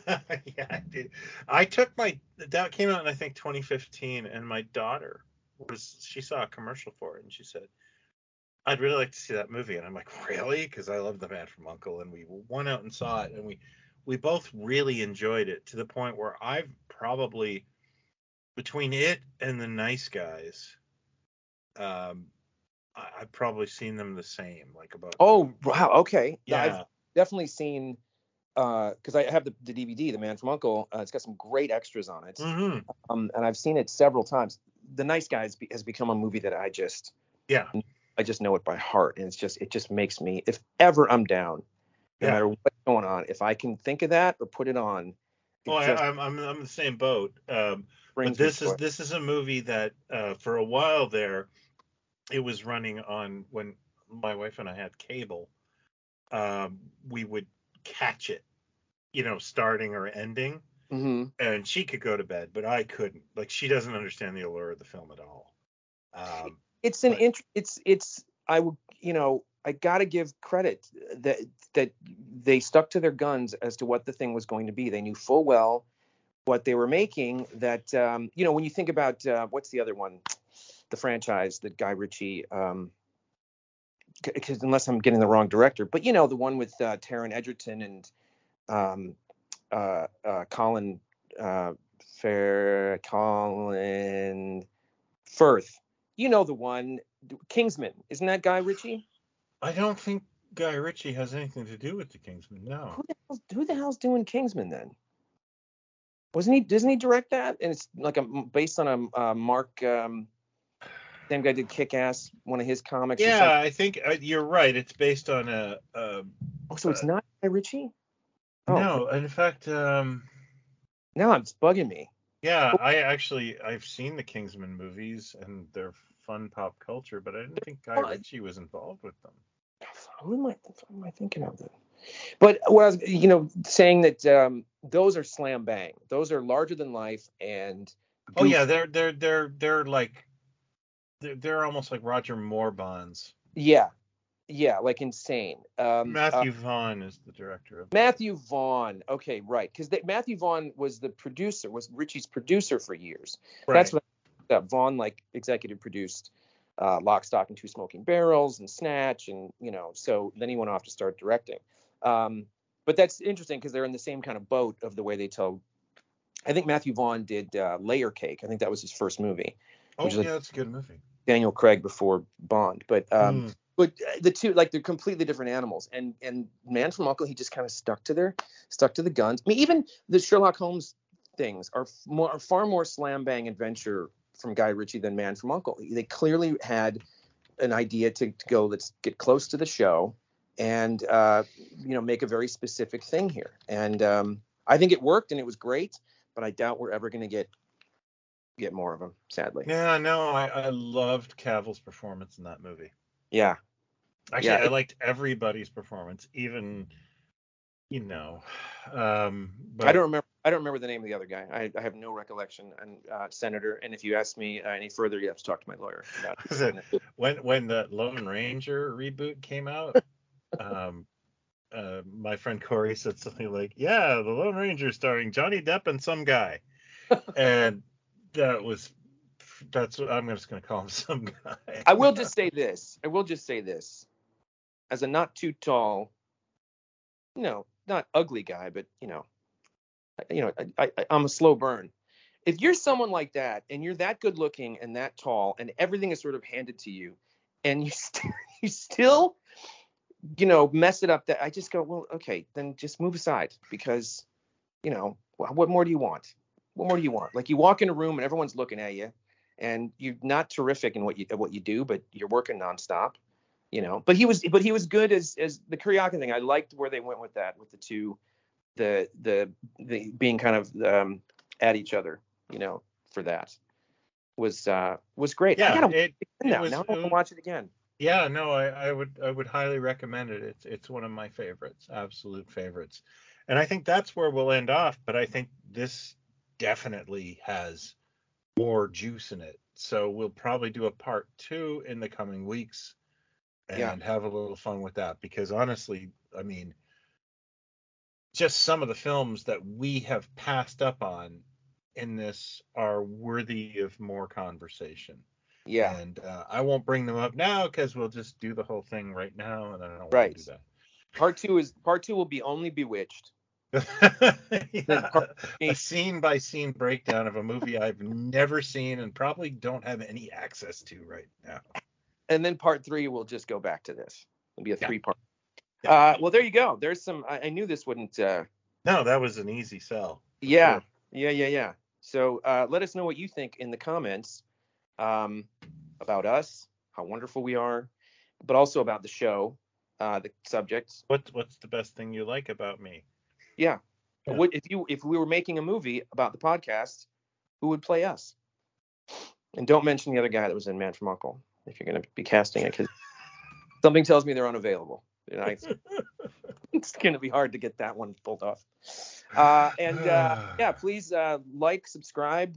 I did I took my that came out in I think 2015 and my daughter was she saw a commercial for it and she said I'd really like to see that movie and I'm like really because I love the man from Uncle and we went out and saw it and we we both really enjoyed it to the point where I've probably between it and the nice guys um I, I've probably seen them the same like about oh wow, okay. yeah I've definitely seen because I have the, the DVD, The Man from Uncle. Uh, it's got some great extras on it, hmm um, and I've seen it several times. The Nice Guys be, has become a movie that I just Yeah. I just know it by heart, and it's just it just makes me if ever I'm down, no Yeah. matter what's going on, if I can think of that or put it on, it Well, I, just I'm I'm the same boat. Um, but this is this is a movie that uh, for a while there, it was running on when my wife and I had cable. Um, we would catch it, you know, starting or ending, Mhm. and she could go to bed, but I couldn't. Like she doesn't understand the allure of the film at all. Um, it's an int- it's it's I would you know I gotta give credit that that they stuck to their guns as to what the thing was going to be. They knew full well what they were making. That um, you know when you think about uh, what's the other one, the franchise that Guy Ritchie. Um, because unless I'm getting the wrong director, but you know the one with uh, Taron Egerton and um, uh, uh, Colin uh, Fair, Colin Firth. You know the one, Kingsman. Isn't that Guy Ritchie? I don't think Guy Ritchie has anything to do with the Kingsman. No. Who the hell's, who the hell's doing Kingsman then? Wasn't he? Doesn't he direct that? And it's like a based on a uh, Mark. Um, same guy did Kick Ass, one of his comics. Yeah. I think uh, you're right. It's based on a, a Oh, so it's not Guy Ritchie. Oh, no. In fact, um, now it's bugging me. Yeah, I actually I've seen the Kingsman movies and they're fun pop culture, but I didn't think Guy. Ritchie was involved with them. Who am I? Who am I thinking of then? But what I was, you know, saying that um, those are slam bang. Those are larger than life and. Oh yeah, they're they're they're they're like they're, they're almost like Roger Moore Bonds. Yeah, yeah, like insane. Um, Matthew uh, Vaughn is the director of. Matthew Vaughn. Okay, right, because Matthew Vaughn was the producer, was Ritchie's producer for years. That's what uh, Vaughn like executive produced uh, Lock, Stock, and Two Smoking Barrels and Snatch, and you know, so then he went off to start directing. Um, but that's interesting because they're in the same kind of boat of the way they tell. I think Matthew Vaughn did uh, Layer Cake. I think that was his first movie. Oh which is a- yeah, that's a good movie. Daniel Craig before Bond, but um, Mm. But uh, the two like they're completely different animals. And and Man from Uncle, he just kind of stuck to their stuck to the guns. I mean, even the Sherlock Holmes things are more are far more slam bang adventure from Guy Ritchie than Man from Uncle. They clearly had an idea to, to go let's get close to the show and uh, you know make a very specific thing here. And um, I think it worked and it was great, but I doubt we're ever going to get get more of them. Sadly. Yeah, no, I I loved Cavill's performance in that movie. Yeah. Actually, Yeah, I liked everybody's performance, even you know. Um, but I don't remember. I don't remember the name of the other guy. I, I have no recollection. And uh, Senator, and if you ask me uh, any further, you have to talk to my lawyer. About it- when when the Lone Ranger reboot came out, um, uh, my friend Corey said something like, "Yeah, the Lone Ranger starring Johnny Depp and some guy," and that was that's what I'm just gonna call him some guy. I will just say this. I will just say this. As a not too tall, no, not ugly guy, but you know, you know, I, I, I'm a slow burn. If you're someone like that and you're that good looking and that tall and everything is sort of handed to you, and you st- you still, you know, mess it up, that I just go, well, okay, then just move aside because, you know, what more do you want? What more do you want? Like you walk in a room and everyone's looking at you, and you're not terrific in what you what you do, but you're working nonstop, you know. But he was but he was good as as the Kuryakin thing. I liked where they went with that with the two, the the the being kind of um, at each other, you know, for that was uh was great. I yeah, gotta it, it now. was- now I want to watch it again. yeah, no, I, I would I would highly recommend it. It's it's one of my favorites, absolute favorites, and I think that's where we'll end off. But I think this definitely has more juice in it. So we'll probably do a part two in the coming weeks and Yeah. have a little fun with that because honestly, I mean, just some of the films that we have passed up on in this are worthy of more conversation. Yeah. And uh, I won't bring them up now because we'll just do the whole thing right now, and I don't want Right. to do that. Part two is part two will be only Bewitched. that. Then part Yeah, a scene by scene breakdown of a movie I've never seen and probably don't have any access to right now. And then part three will just go back to this. It'll be a Yeah. three part. Uh, well, there you go. There's some. I, I knew this wouldn't. Uh, No, that was an easy sell. yeah, Sure. yeah, yeah, yeah. So uh, let us know what you think in the comments um, about us, how wonderful we are, but also about the show, uh, the subjects. What's what's the best thing you like about me? Yeah. Yeah. What if you if we were making a movie about the podcast, who would play us? And don't mention the other guy that was in Man from Uncle if you're going to be casting it, because something tells me they're unavailable. You know, it's, it's going to be hard to get that one pulled off. Uh, and uh, yeah, please uh, like, subscribe,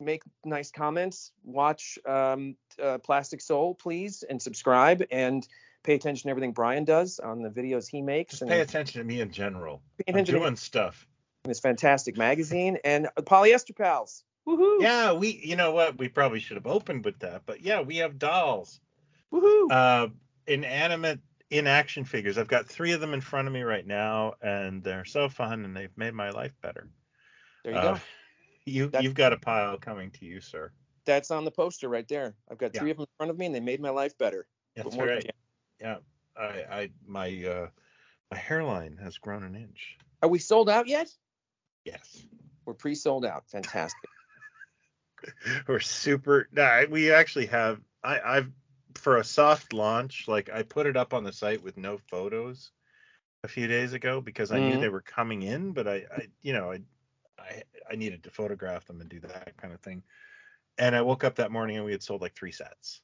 make nice comments, watch um, uh, Plastic Soul, please, and subscribe, and pay attention to everything Brian does on the videos he makes. Just and pay attention to me in general. pay I'm attention to doing stuff. this fantastic magazine and Polyester Pals. Woohoo! Yeah, we. You know what? We probably should have opened with that, but yeah, we have dolls. Woohoo! Uh, inanimate in action figures. I've got three of them in front of me right now, and they're so fun, and they've made my life better. there you Uh, go. You That- you've got a pile coming to you, sir. That's on the poster right there. I've got Yeah. three of them in front of me, and they made my life better. That's right. Yeah, I I my uh my hairline has grown an inch. Are we sold out yet? Yes. We're pre-sold out. Fantastic. We're super. Nah, we actually have. I I've for a soft launch. Like I put it up on the site with no photos a few days ago because I knew Mhm. they were coming in, but I I you know I I I needed to photograph them and do that kind of thing. And I woke up that morning and we had sold like three sets.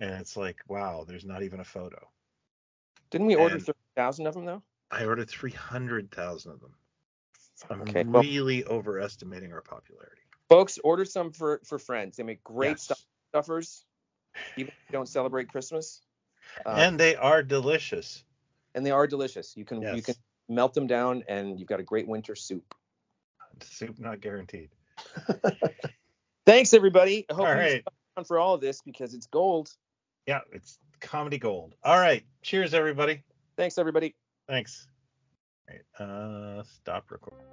And it's like, wow, there's not even a photo. Didn't we order thirty thousand of them though? I ordered 300,000 of them. I'm Okay. Well, really overestimating our popularity. folks, order some for for friends. They make great Yes. stuff stuffers. Even if you don't celebrate Christmas. Uh, and they are delicious. and they are delicious. You can you can melt them down, and you've got a great winter soup. Soup not guaranteed. Thanks, everybody. I hope All right. for all of this because it's gold. Yeah, it's comedy gold. All right. Cheers, everybody. Thanks, everybody. Thanks. All right. Uh, stop recording.